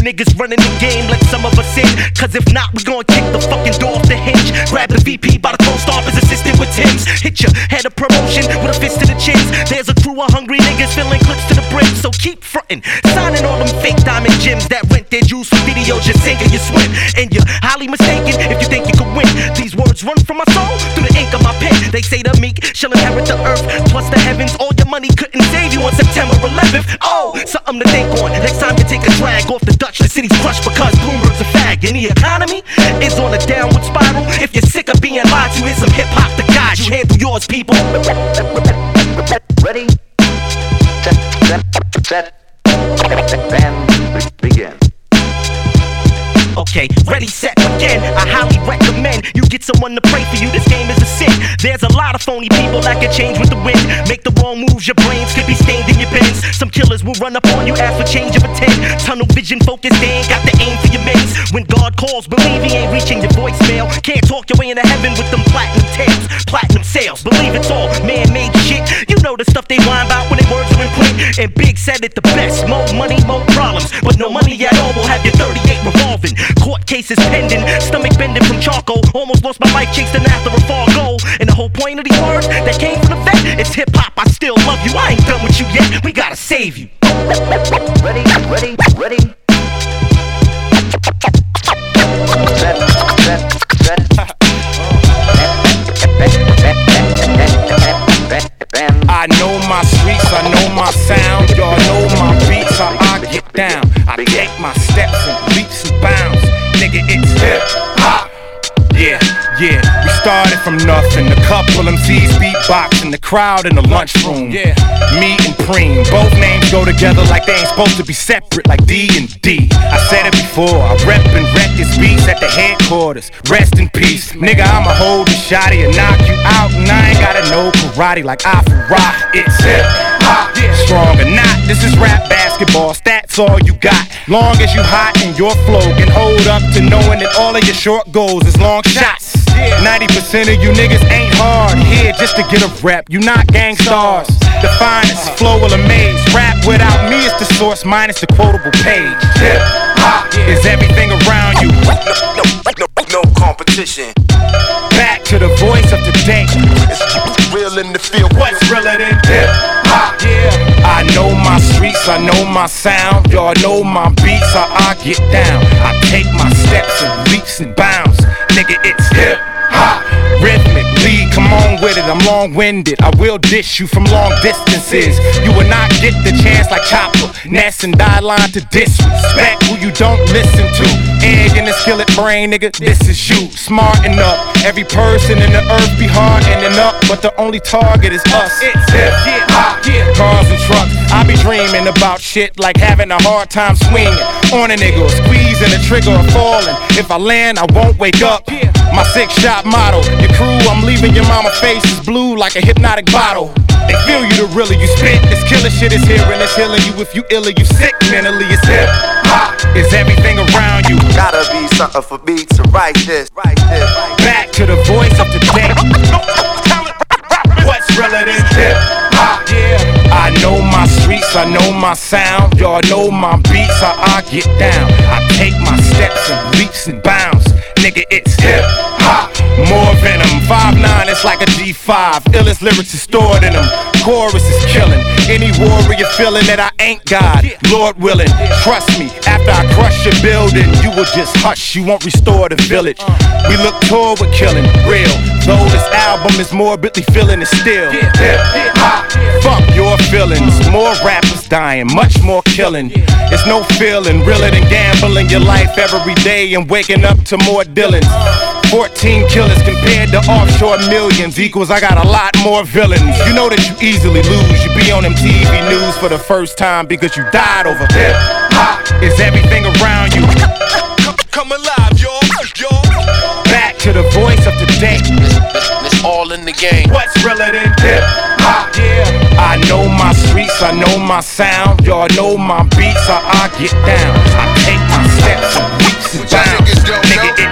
Niggas running the game like some of us in. Cause if not, we gon' kick the fucking door off the hinge. Grab the VP by the post office assistant with Tim's. Hit your head of promotion with a fist to the chins. There's a crew of hungry niggas filling clips to the brim. So keep frontin', signing all them fake diamond gems that rent their juice for videos. You sink and you swim. And you're highly mistaken if you think you can win. These words run from my soul through the ink of my pen. They say the meek shall inherit the earth plus the heavens. All your money couldn't save you on September 11th. Oh, something to think on. Next time you take a drag off the Dutch, the city's crushed because Bloomberg's a fag. And the economy is on a downward spiral. If you're sick of being lied to, here's some hip hop to guide you. Handle yours, people. Ready, set, set, set, begin. Okay, ready, set, again. I highly recommend you get someone to pray for you. This game is a sin. There's a lot of phony people that can change with the wind. Make the wrong moves, your brains could be stained in your bins. Some killers will run up on you, ask for change of intent. Tunnel vision, focus, they ain't got the aim for your mates. When God calls, believe he ain't reaching your voicemail. Can't talk your way into heaven with them platinum tales, platinum sales. Believe it's all man-made shit. You know the stuff they whine about when their words in print. And Big said it the best. More money, more problems, but no money at all will have your 38 revolving. Court cases pending, stomach bending from charcoal. Almost lost my life chasing after a fall goal. And the whole point of these words that came from the vet is hip hop. I still love you. I ain't done with you yet. We gotta save you. Ready, ready, ready. I know my streets, I know my sound. Y'all know my beats, how I get down. I take my steps and leaps and bounds. It's hip hop. Yeah, yeah, we started from nothing. A couple MCs beatboxing, the crowd in the lunchroom. Yeah, me and Preem, both names go together like they ain't supposed to be separate, like D and D. I said it before, I rep and wreck this beats at the headquarters. Rest in peace, nigga. I'ma hold the shotty and knock you out, and I ain't gotta know karate like Afra. It's hip hop, strong or not. This is rap basketball. Stats all you got. Long as you hot and your flow can hold up to knowing that all of your short goals is long shots. 90% of you niggas ain't hard here just to get a rep. You not gangstars. The finest flow will amaze. Rap without me is the source minus the quotable page. Hip hop is everything around you. No, no, no competition. Back to the voice of the day. It's real in the field. What's realer than hip hop? Yeah. I know my streets, I know my sound. Y'all know my beats, how I get down. I take my steps and leaps and bounds. Nigga, it's hip hop. Lead, on with it. I'm long winded. I will dish you from long distances. You will not get the chance like Chopper, Ness, and Die Line to disrespect who you don't listen to. Egg in the skillet brain, nigga, this is you. Smart enough. Every person in the earth be hard and up, but the only target is us. It's hip hop. Cars and trucks. I be dreaming about shit like having a hard time swinging on a nigga, squeezing the trigger or falling. If I land, I won't wake up. My six shot motto, your crew, I'm leaving your mama face is blue like a hypnotic bottle. They feel you the realer you spit. This killer shit is here and it's healing you. If you ill or you sick, mentally it's hip. Hop is everything around you. Gotta be something for me to write this. Write this. Back to the voice of the day. What's realer than hip hop? Yeah. I know my streets, I know my sound. Y'all know my beats, how I get down. I take my steps and leaps and bounds. Nigga, it's hip hop. More venom. 5'9, it's like a G5. Illest lyrics is stored in them. Chorus is killing. Any warrior feeling that I ain't God. Lord willing, trust me. After I crush your building, you will just hush. You won't restore the village. We look toward with killing. Real. Though this album is morbidly feeling it still. Hip hop. Fuck your feelings. More rappers dying, much more killing. It's no feeling realer than gambling your life every day and waking up to more Dylans. 14 killers compared to offshore millions equals I got a lot more villains. You know that you easily lose. You be on them TV news for the first time because you died over hip hop. Is everything around you? Come alive, y'all, y'all. Back to the voice of the day. It's all in the game. What's realer than hip hop? Yeah. I know my streets, I know my sound. Y'all know my beats, how I get down. I take my steps and leaps and bounds. Nigga, it's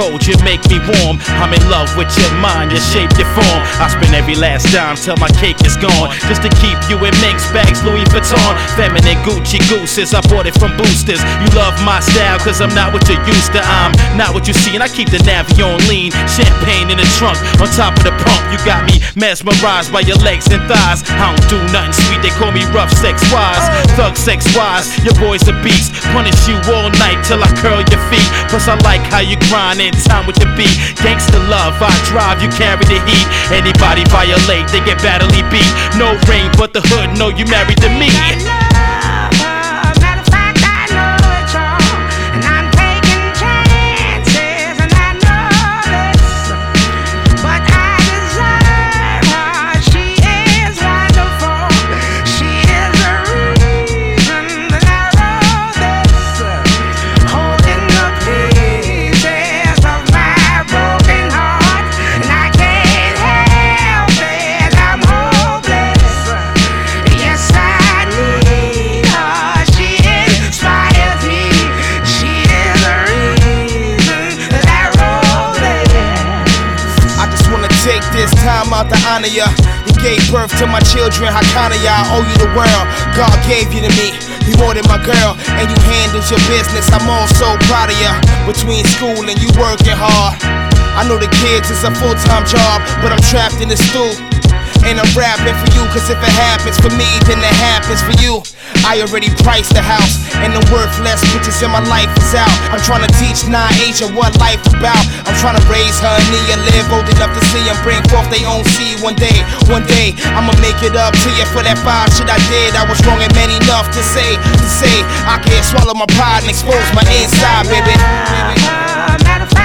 cold, you make me warm. I'm in love with your mind, your shape, your form. I spend every last dime till my cake is gone. Just to keep you in mix bags, Louis Vuitton. Feminine Gucci gooses, I bought it from boosters. You love my style, cause I'm not what you're used to. I'm not what you see, and I keep the Navi on lean. Champagne in the trunk, on top of the pump. You got me mesmerized by your legs and thighs. I don't do nothing sweet, they call me rough sex wise. Thug sex wise, your boy's a beast. Punish you all night till I curl your feet. Plus, I like how you grind time with the beat. Gangsta love, I drive, you carry the heat. Anybody violate, they get badly beat. No ring, but the hood know you married to me. God gave you to me. You wanted my girl, and you handled your business. I'm also proud of ya. Between school and you working hard. I know the kids is a full time job, but I'm trapped in the stool. And I'm rapping for you, cause if it happens for me, then it happens for you. I already priced the house, and the worthless bitches in my life is out. I'm trying to teach Nah Asia what life about. I'm trying to raise her and Nia, live old enough to see them bring forth their own seed one day. One day, I'ma make it up to you for that five shit I did. I was wrong and man enough to say, to say, I can't swallow my pride and expose my inside, baby. Matter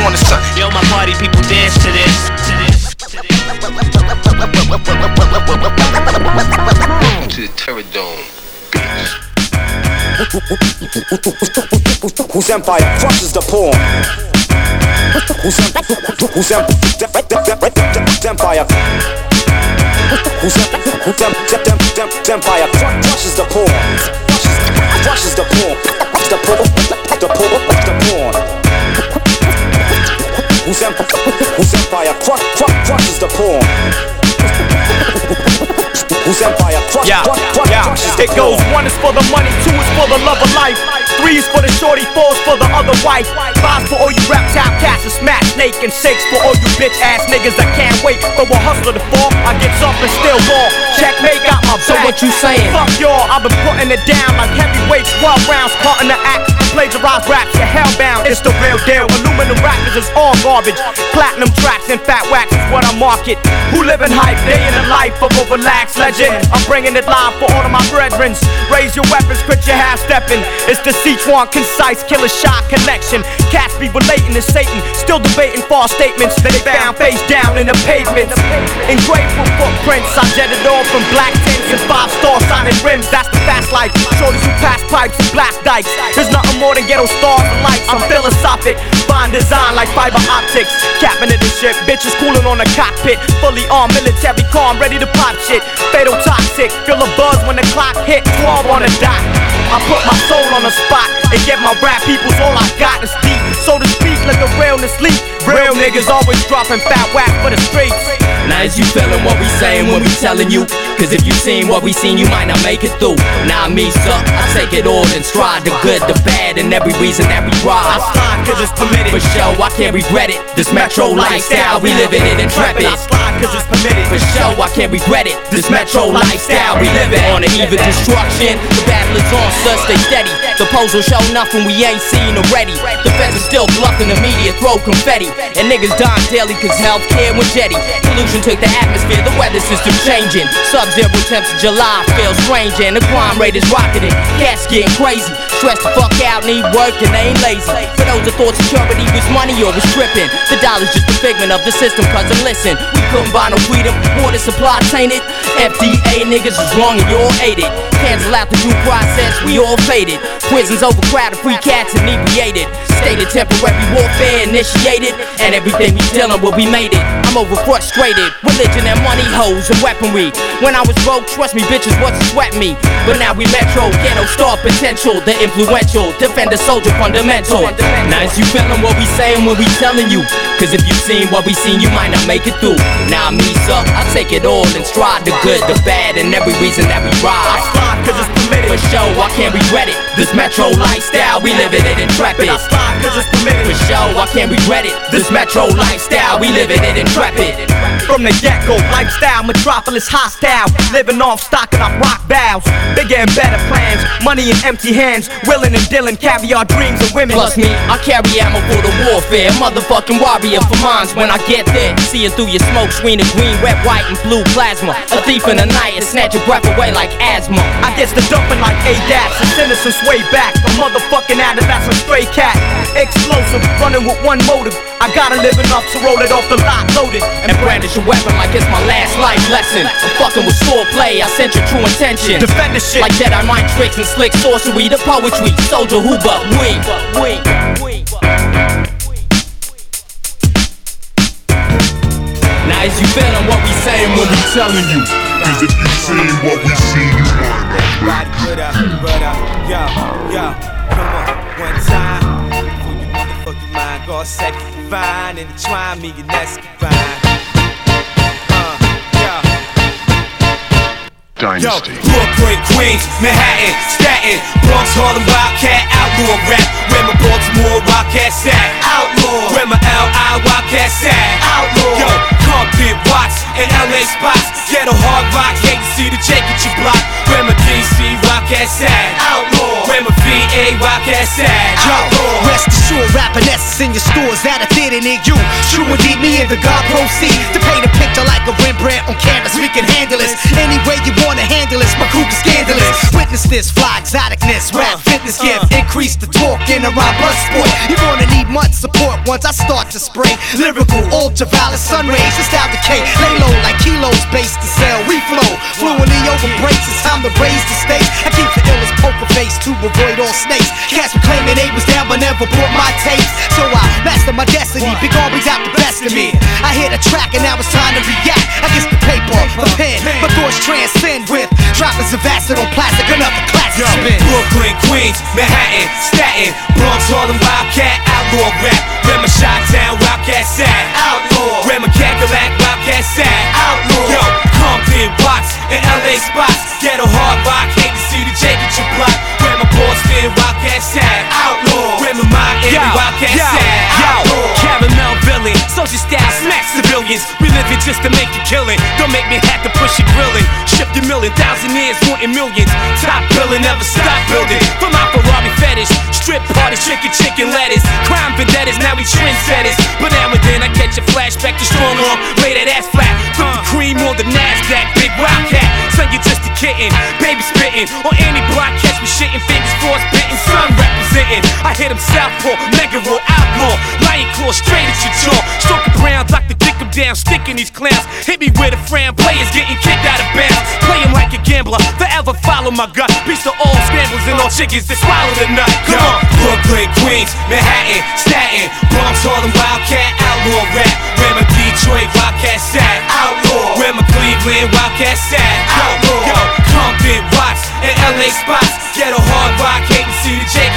put you on the sun. Yo, my party people dance to this. To this. To the Terror Dome. Whose empire crushes the poor? Whose em- whose em- whose empire? Whose em- whose em- dem- dem- dem- empire cru- crushes the poor? Crushes, crushes the poor. Whose em- whose empire cru- cru- crushes the poor? Whose empire cru- Yeah, cru- cru- yeah. crushes the It goes one is for the money, two is for the love of life, three is for the shorty, four is for the other wife, five for all you rap top cats and smash snake, and six for all you bitch ass niggas that can't wait for a hustler to fall. I get up and still ball. Checkmate got my back. So what you saying? Fuck y'all, I've been putting it down like heavyweights, 12 rounds, caught in the act. Plagiarize raps, you're hellbound. It's the real deal. Aluminum rappers is all garbage. Platinum tracks and fat wax is what I market. Who live in hype, day in the life of a relaxed legend. I'm bringing it live for all of my brethren. Raise your weapons, quit your half stepping. It's the Sichuan concise killer shot connection. Cats be relating to Satan, still debating false statements they found face down in the pavements. Engraved with footprints, I jetted all from black tents and five star signing rims. That's the fast life. Shorties who pass pipes and black dikes. There's nothing more than ghetto stars and lights. I'm uh-huh. philosophic, fine design like fiber optics. Capping of the ship, bitches cooling on the cockpit. Fully armed, military calm, ready to pop shit. Fatal toxic, feel a buzz when the clock hit 12 on the dot. I put my soul on the spot and get my rap peoples all I got is deep. So to speak, like a realness leak. Real niggas always dropping fat whack for the streets. Now is you feeling what we saying when we telling you? Cause if you seen what we seen, you might not make it through. Now me, suck, I take it all and stride the good, the bad, and every reason that we ride. I slide cause it's permitted. For sure, I can't regret it. This metro lifestyle, we living it intrepid. I slide cause it's permitted. For sure, I can't regret it. This metro lifestyle, we living on the eve of destruction. The battle is on, so stay steady. The pose will show nothing we ain't seen already. The feds are still bluffing the media, throw confetti. And niggas dying daily cause healthcare went jetty. Pollution took the atmosphere, the weather system changing. Sub zero temps in July feel strange, and the crime rate is rocketing. Cats getting crazy. Stressed the fuck out, need work, and they ain't lazy. For those that thought security was money or was tripping, the dollar's just a figment of the system. Cause listen, we couldn't buy no freedom, water supply tainted. FDA niggas is wrong and you all hate it. Cancel out the due process, we all faded. Prisons overcrowded, free cats inebriated. State of temporary warfare initiated, and everything we dealing with, we made it. I'm over frustrated. Religion and money, hoes and weaponry. When I was broke, trust me, bitches wasn't sweat me. But now we metro, ghetto star potential, the influential, defender, soldier, fundamental. Now is you feeling what we saying when we telling you? Cause if you seen what we seen, you might not make it through. Now me, suck, I take it all and stride the good, the bad, and every reason that we ride. I Cause it's permitted. For sure, I can't regret it. This metro lifestyle, we living it intrepid. I cause it's permitted. For sure, I can't regret it. This metro lifestyle, we living it intrepid. From the get-go, lifestyle, metropolis hostile. Living off stock and I rock vows. Bigger and better plans, money in empty hands. Willing and dealing, caviar dreams of women. Plus me, I carry ammo for the warfare. Motherfucking warrior for mines when I get there. Seeing through your smoke screen of green, red, white, and blue plasma. A thief in the night and snatch your breath away like asthma. I gets the dumping like A-Gas, it's innocence way back. A motherfucking adder, that's a stray cat. Explosive, running with one motive. I gotta live enough to roll it off the lot loaded. And brandish your weapon like it's my last life lesson. I'm fucking with swordplay, I sent your true intention. Defend the shit. Like Jedi mind tricks and slick sorcery, the poetry, soldier Hoover, we, we, we. Now is you feeling what we saying when we telling you? Cause if you seen what we seen, you might not Ride with her, but uh, yo, yo, come on, one time. For your motherfucking mind, go set fine and try me and that's fine. Uh. Dynasty. Yo, Brooklyn, Queens, Manhattan, Staten, Bronx, Harlem, Wildcat, outlaw rap. Where my Baltimore Wildcats at? Outlaw. Where my L.I. Wildcats at? Outlaw. Yo, Compton, Watts, and L.A. spots. Ghetto hard rock, hate to see the Jake at your block. Where my D.C. Wildcats at? Outlaw. Where my V.A. Wildcats at? Yo, rest assured, rapping essence in your stores at a theater near you. True indeed, me and the God proceed to paint a picture like a Rembrandt on canvas. We can handle this any way you wanna handle this, my coupe is scandalous. Witness this, fly exoticness, rap uh, fitness gift, uh. increase the talk in around blood sport. You're gonna need much support once I start to spray lyrical, ultraviolet sun rays, it's style decay. Lay low like kilos, base to sell. We flow fluently over breaks. It's time to raise the stakes. I keep the illest poker face to avoid all snakes. Cats were claiming they was down but never bought my tapes. So I master my destiny. Big always out the best of me. I hit a track and now it's time to react. I guess the paper, the pen, my thoughts transcend with droppers of acid on plastic. Another classic Yo, spin. Brooklyn, Queens, Manhattan, Staten, Bronx, Harlem, Wildcat, outlaw rap. Where my shot town, Wildcat sat, outlaw. Where my Cadillac, Wildcat sat, outlaw. Yo, Compton, Watts, and LA spots. Ghetto hard rock, hate to see the J get your block. Where my Boston, Wildcat sat, outlaw. Where my Miami, Wildcat sat, outlaw. Caramel villain, social style, smack civilians. We live it just to make a killing. Don't make me have to push your grilling. Shift your million, thousand years, wanting millions. Top billing, never stop building. From my Ferrari fetish, strip parties, chicken, chicken lettuce. Crime vendettas, now we trendsetters. But now and then I catch a flashback to strong arm, lay that ass flat. Put the cream on the NASDAQ, big wildcat. Son, you're just a kitten, baby spitting. On any block, catch me shitting, fingers force bitten, sun representing. I hit him southpaw, mega raw, outlaw. Lion claw straight at your jaw. Stroke brown, Dr. Dick down, sticking these clowns. Hit me with a frown, players getting kicked out of bounds. Playing like a gambler, forever follow my gut. Beast of all scrambles and all chickens that swallow the nut. Come on, Brooklyn, Queens, Manhattan, Staten, Bronx, Harlem, Wildcat, outlaw rap. Where my Detroit Wildcat sat, outlaw. Where my Cleveland Wildcat sat, outlaw. Yo, Compton, Watts, and LA spots. Ghetto hard rock, hate to see the J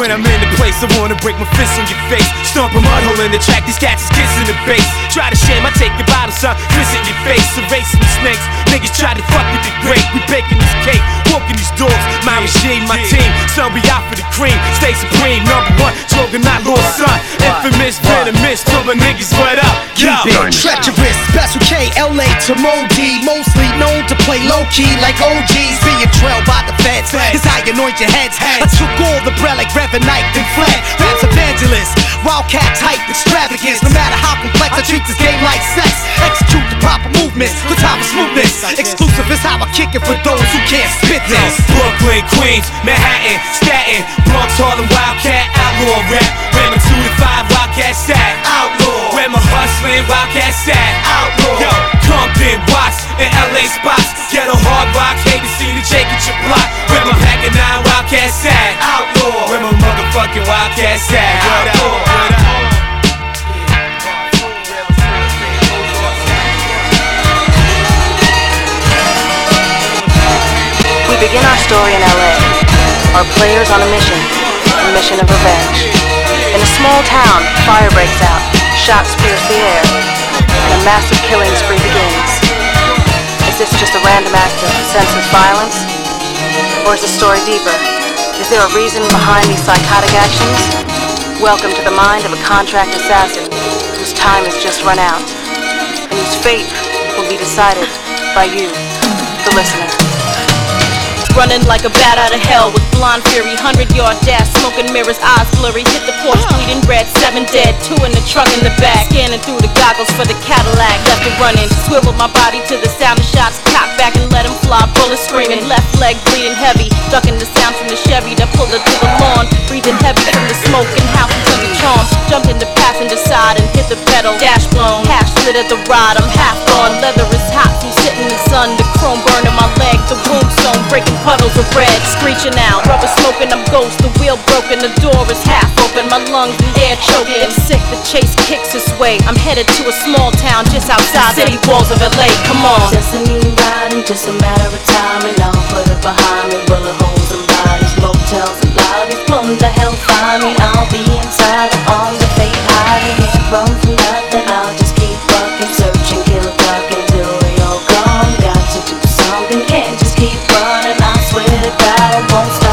When I'm in the place, I wanna break my fist on your face. Stomp a mud hole in the track, these cats is kissing the base. Try to shame, I take the bottle, son, piss in your face. Erasing the snakes, niggas try to fuck with the great. We baking this cake, walking these doors. My regime, my team, son, we out for the cream. Stay supreme, number one, slogan, not lost son. Infamous, venomous, till my niggas what up. Yo. Treacherous, special K, LA to Modi, mostly known to play low key like OGs, being trailed by the feds. How you anoint your heads. I took all the bread like Reverend Knight and fled. Raps evangelist, wildcat type extravagance. No matter how complex, I treat this game like sex. Execute the proper movements, the time of smoothness. Exclusive is how I kick it for those who can't spit this. Brooklyn, Queens, Manhattan, Staten, Bronx, Harlem, Wildcat, outlaw rap. My 2 to 5 Wildcat sat, outlaw. Where my hustling Wildcat sat, outlaw. Yo, Compton, Watts, and LA spots. Ghetto hard rock, hate to see the J get your block. Where my pack and 9 Wildcat sat, outlaw. Where my motherfucking Wildcat sat, what We begin our story in LA. Our players on a mission, a mission of revenge. In a small town, fire breaks out, shots pierce the air, and a massive killing spree begins. Is this just a random act of senseless violence? Or is the story deeper? Is there a reason behind these psychotic actions? Welcome to the mind of a contract assassin whose time has just run out, and whose fate will be decided by you, the listener. Running like a bat out of hell with blonde fury, hundred yard dash, smoking mirrors, eyes blurry. Hit the porch, bleeding red, seven dead, two in the trunk in the back. Scanning through the goggles for the Cadillac, left it running. Swiveled my body to the sound of shots, cocked back and let him fly. Bullets screaming, left leg bleeding heavy, ducking the sound from the Chevy that pulled her to the lawn. Breathing heavy split at the ride. I'm half gone, leather is hot from sitting in the sun. The chrome burning my leg, the sewn, breaking puddles of red, screeching out. Rubber smoking, I'm ghost. The wheel broken, the door is half open. My lungs the air choking. Sick, the chase kicks its way. I'm headed to a small town just outside the city walls of LA. Come on. Destiny riding, just a matter of time, and I'll put it behind me. Bullet holes and bodies, motels and lobbies, blown the hell find me. I'll be inside the arms of fate, hiding. From God, I won't stop.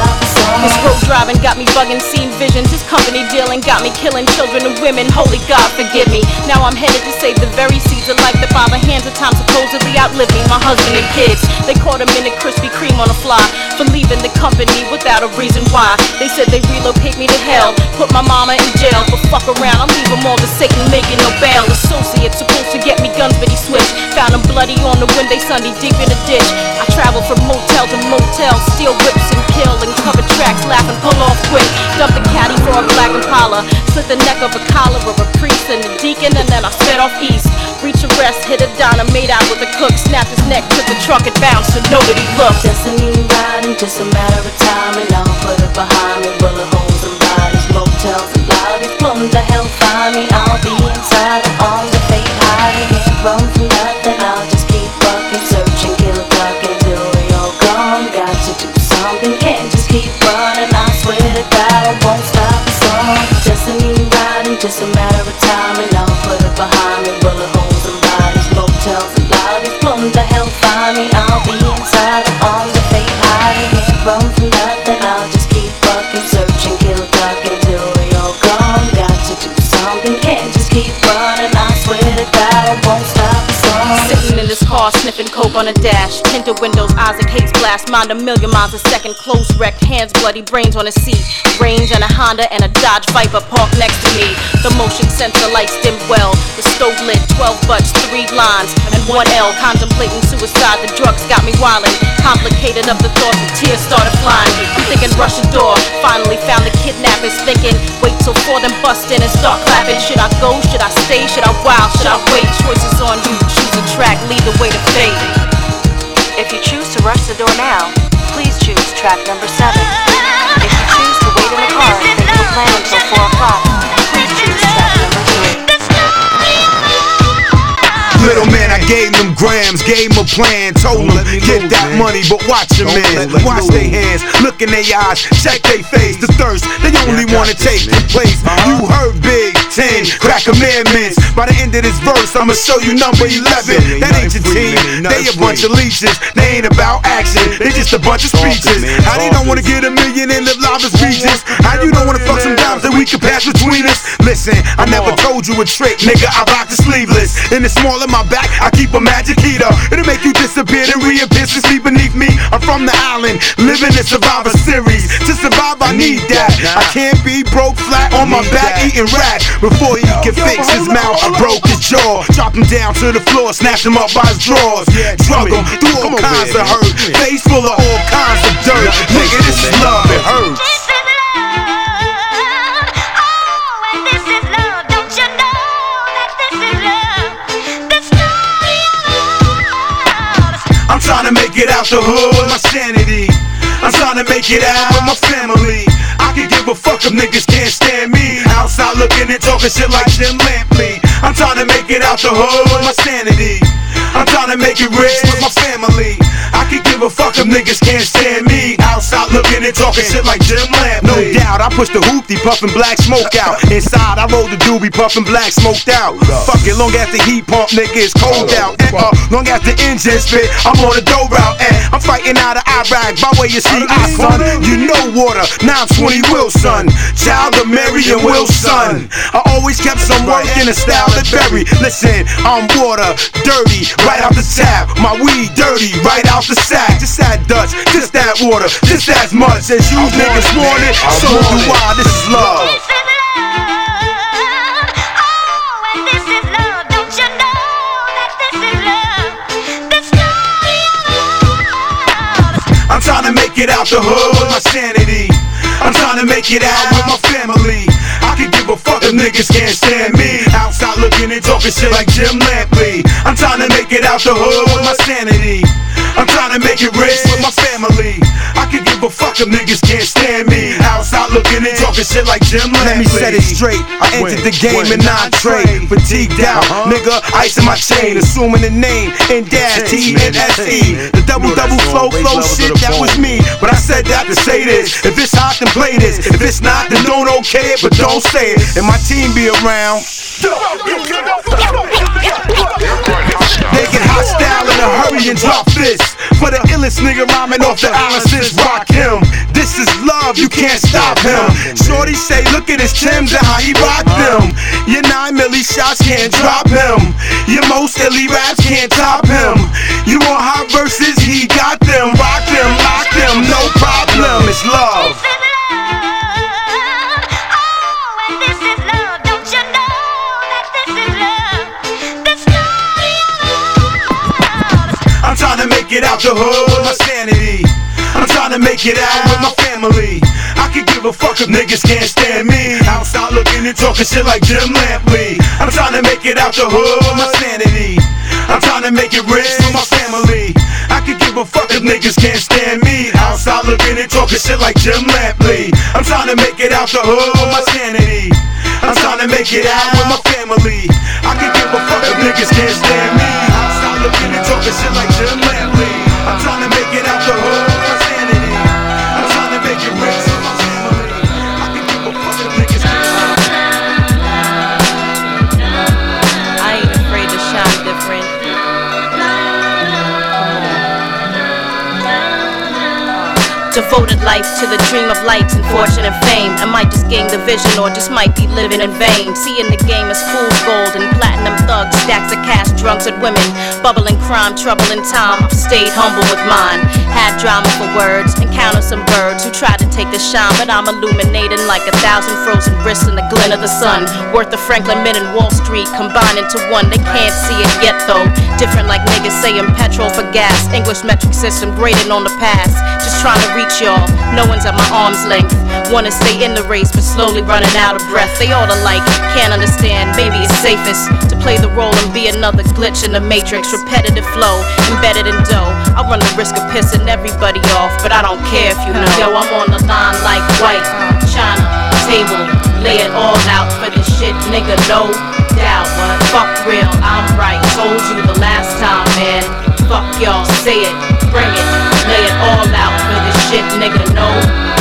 This road driving got me bugging, seeing visions. This company dealing got me killing children and women. Holy God, forgive me. Now I'm headed to save the very seeds of life that by the hands of time supposedly outlived me. My husband and kids. They caught him in a Krispy Kreme on a fly for leaving the company without a reason why. They said they relocate me to hell, put my mama in jail, but fuck around, leave them all the Satan making no bail. Associate supposed to get me guns, but he switched. Found him bloody on the windy Sunday, deep in a ditch. I travel from motel to motel, steal whips and kill and cover tracks, laughing, pull off quick. Dump the caddy for a black Impala, slit the neck of a collar of a priest and a deacon, and then I sped off east. Reach arrest, hit a donna, made out with a cook, snapped his neck, took the truck and bounced that he looked. Destiny riding, just a matter of time, and I'll put it behind me. Bullet holes and bodies, motels and lobbies, plumb the hell find me. I'll be inside of all the fake hiding, can't run from nothing. Won't stop the song. Destiny riding, just a matter car, sniffing coke on a dash. Tinted windows, Isaac Hayes blast. Mind a million miles a second, close wrecked, hands bloody, brains on a seat. Range and a Honda and a Dodge Viper parked next to me. The motion sensor lights dim well. The stove lit, 12 butts, three lines, and one L. Contemplating suicide, the drugs got me wildin'. Complicated up the thought, the tears started flying. I'm thinking rush the door. Finally found the kidnappers, thinking wait till four them bust in and start clapping. Should I go? Should I stay? Should I wild? Should I wait? Choices on you. Choose a track, lead the way to fate. If you choose to rush the door now, please choose track number seven. If you choose to wait in the car and think you'll plan until four o'clock, please choose track number three. Little man, I gave them grams, gave them a plan, told them get that money, but watch your man, watch their hands, look in their eyes, check their face, the thirst, they only wanna take the place. You heard Big Ten, crack commandments. By the end of this verse, I'ma show you number 11. That ain't your team, they a bunch of leeches. They ain't about action, they just a bunch of speeches. How they don't wanna get a million and live lavish beaches? How you don't wanna fuck some dimes that we can pass between us? Listen, I never told you a trick, nigga. I rock the sleeveless. In the small of my back, I keep a magic heater. It'll make you disappear and reappear to sleep beneath me. I'm from the island, living in Survivor Series. To survive, I need that. I can't be broke flat on my back eating rat. Before he can fix his mouth, broke his jaw. Drop him down to the floor, snatch him up by his drawers. Drug him through all kinds of hurt. Face full of all kinds of dirt. Nigga, this is love, it hurts. Trying to make it out the hood with my sanity. I'm trying to make it out with my family. I can give a fuck if niggas can't stand me. Outside looking and talking shit like Jim Lampley. I'm trying to make it out the hood with my sanity. I'm trying to make it rich with my family. I can give a fuck if niggas can't stand me. Outside looking and talking shit like Jim Lampley. No doubt, I push the hoopty, puffing black smoke out. Inside, I roll the doobie, puffing black smoked out. Fuck it, long the heat pump, nigga, it's cold out. And uh, long the engine spit, I'm on a dough route. And I'm fighting out of Iraq by way you see I son. You know water, now I'm 20 Wilson. Child of Mary and Wilson. I always kept some work in a style that berry. Listen, I'm water, dirty, right out the tap. My weed dirty, right out the sack. Just that Dutch, just that water, just as much as you niggas want it. So do I. This is love. I'm trying to make it out the hood with my sanity. I'm trying to make it out with my family. If niggas can't stand me. Outside looking and talking shit like Jim Lampley. I'm trying to make it out the hood with my sanity. I'm trying to make it rich with my family. I a fuck if niggas can't stand me. Outside looking and talking shit like Jim Lampley. Let me set it straight. I entered the game in entree. Fatigued out, uh-huh. nigga, ice in my chain. Assuming the name in dash T N S E. The double double flow flow shit, that was me. But I said that to say this. If it's hot, then play this. If it's not, then don't okay it, but don't say it. And my team be around. They get hostile in a hurry and drop this. For the illest nigga rhyming off the island since Rakim. This is love, you can't stop him. Shorty say, look at his Timbs and how he rock them. Your nine milli shots can't drop him. Your most illy raps can't top him. You want hot verses, he got them. Rock them, lock them, no problem. It's love. Out the hood with my sanity. I'm trying to make it out with my family. I could give a fuck if niggas can't stand me. Outside looking and talking shit like Jim Lampley. I'm trying to make it out the hood with my sanity. I'm trying to make it rich for my family. I could give a fuck if niggas can't stand me. Outside looking and talking shit like Jim Lampley. I'm trying to make it out the hood with my sanity. I'm trying to make it out with my family. I could give a fuck if niggas can't stand me. Outside looking and talking shit like Jim Lampley. Life to the dream of lights and fortune and fame. I might just gain the vision or just might be living in vain. Seeing the game as fool's gold and platinum thugs, stacks of cash, drunks and women. Bubbling crime, trouble in time. I've stayed humble with mine. Had drama for words, encountered some birds who tried to take the shine, but I'm illuminating like a thousand frozen wrists in the glint of the sun. Worth of Franklin Mint and Wall Street combined into one. They can't see it yet though. Different like niggas saying petrol for gas. English metric system grading on the past. Just trying to reach y'all. No one's at my arm's length. Wanna stay in the race, but slowly running out of breath. They all alike, can't understand. Maybe it's safest to play the role and be another glitch in the matrix. Repetitive flow, embedded in dough. I run the risk of pissing everybody off, but I don't care if you know. Yo, I'm on the line like white, China, table. Lay it all out for this shit, nigga, no doubt. Fuck real, I'm right. Told you the last time, man. Fuck y'all, say it, bring it. Lay it all out shit, nigga, no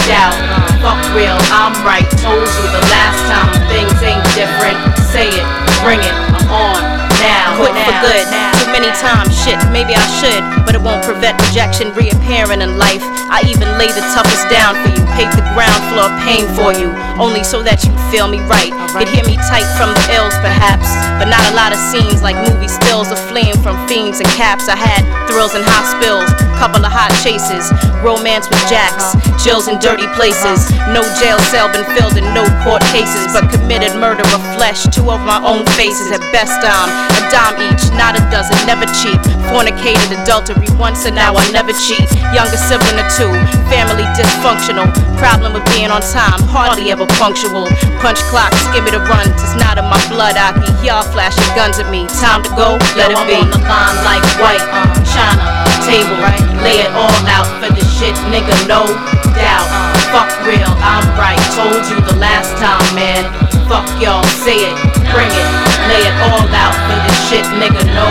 doubt. Fuck real, I'm right. Told you the last time things ain't different. Say it, bring it, I'm on now. Quit for good. Too many times, shit, maybe I should, but it won't prevent rejection reappearing in life. I even lay the toughest down for you, pave the ground floor pain for you, only so that you feel me right. You'd hear me tight from the ills, perhaps, but not a lot of scenes like movie stills of fleeing from fiends and caps. I had thrills and hot spills, couple of hot chases, romance with jacks, chills in dirty places. No jail cell been filled in no court cases, but committed murder of flesh. Two of my own faces at best I'm a dime each, not a dozen, never cheap. Fornicated adultery once and now I never cheat. Younger sibling or two, family dysfunctional. Problem with being on time, hardly ever punctual. Punch clock, give me the runs, it's not in my blood. I Aki, y'all flashing guns at me. Time to go, let it be. I'm on the line like white, uh, China, table, right? Lay it all out for this shit, nigga, no doubt. Fuck real, I'm right. Told you the last time, man. Fuck y'all, say it, bring it, lay it all out for this shit, nigga, no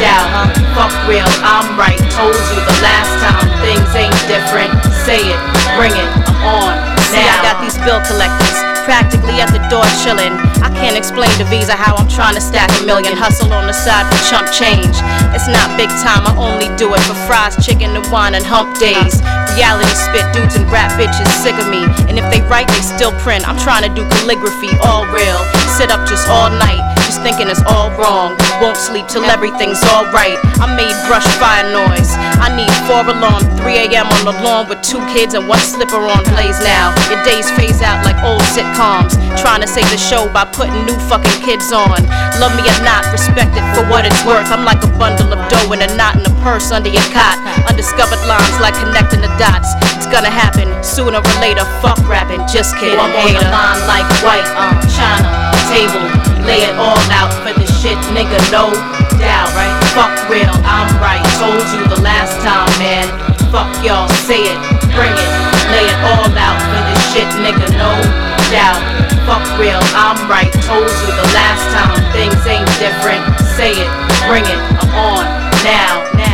doubt. Huh? Fuck real, I'm right. Told you the last time things ain't different. Say it, bring it, I'm on. See, I got these bill collectors practically at the door chillin'. I can't explain to Visa how I'm trying to stack a million. Hustle on the side for chump change. It's not big time, I only do it for fries, chicken, and wine and hump days. Reality spit dudes and rap bitches sick of me. And if they write, they still print. I'm trying to do calligraphy, all real. Sit up just all night, just thinking it's all wrong. Won't sleep till everything's alright. I made brush fire noise. I need four alarm, 3 a.m. on the lawn with two kids and one slipper on plays now. Your days phase out like old sitcoms. Trying to save the show by putting new fucking kids on. Love me or not, respect it for what it's worth. I'm like a bundle of dough and a knot in a purse under your cot. Undiscovered lines like connecting the dots. Gonna happen sooner or later. Fuck rapping, just kidding. I'm on the line like white, um, China, table. Lay it all out for the shit, nigga, no doubt, right? Fuck real, I'm right. Told you the last time, man. Fuck y'all, say it, bring it. Lay it all out for this shit, nigga, no doubt. Fuck real, I'm right. Told you the last time things ain't different. Say it, bring it, I'm on now.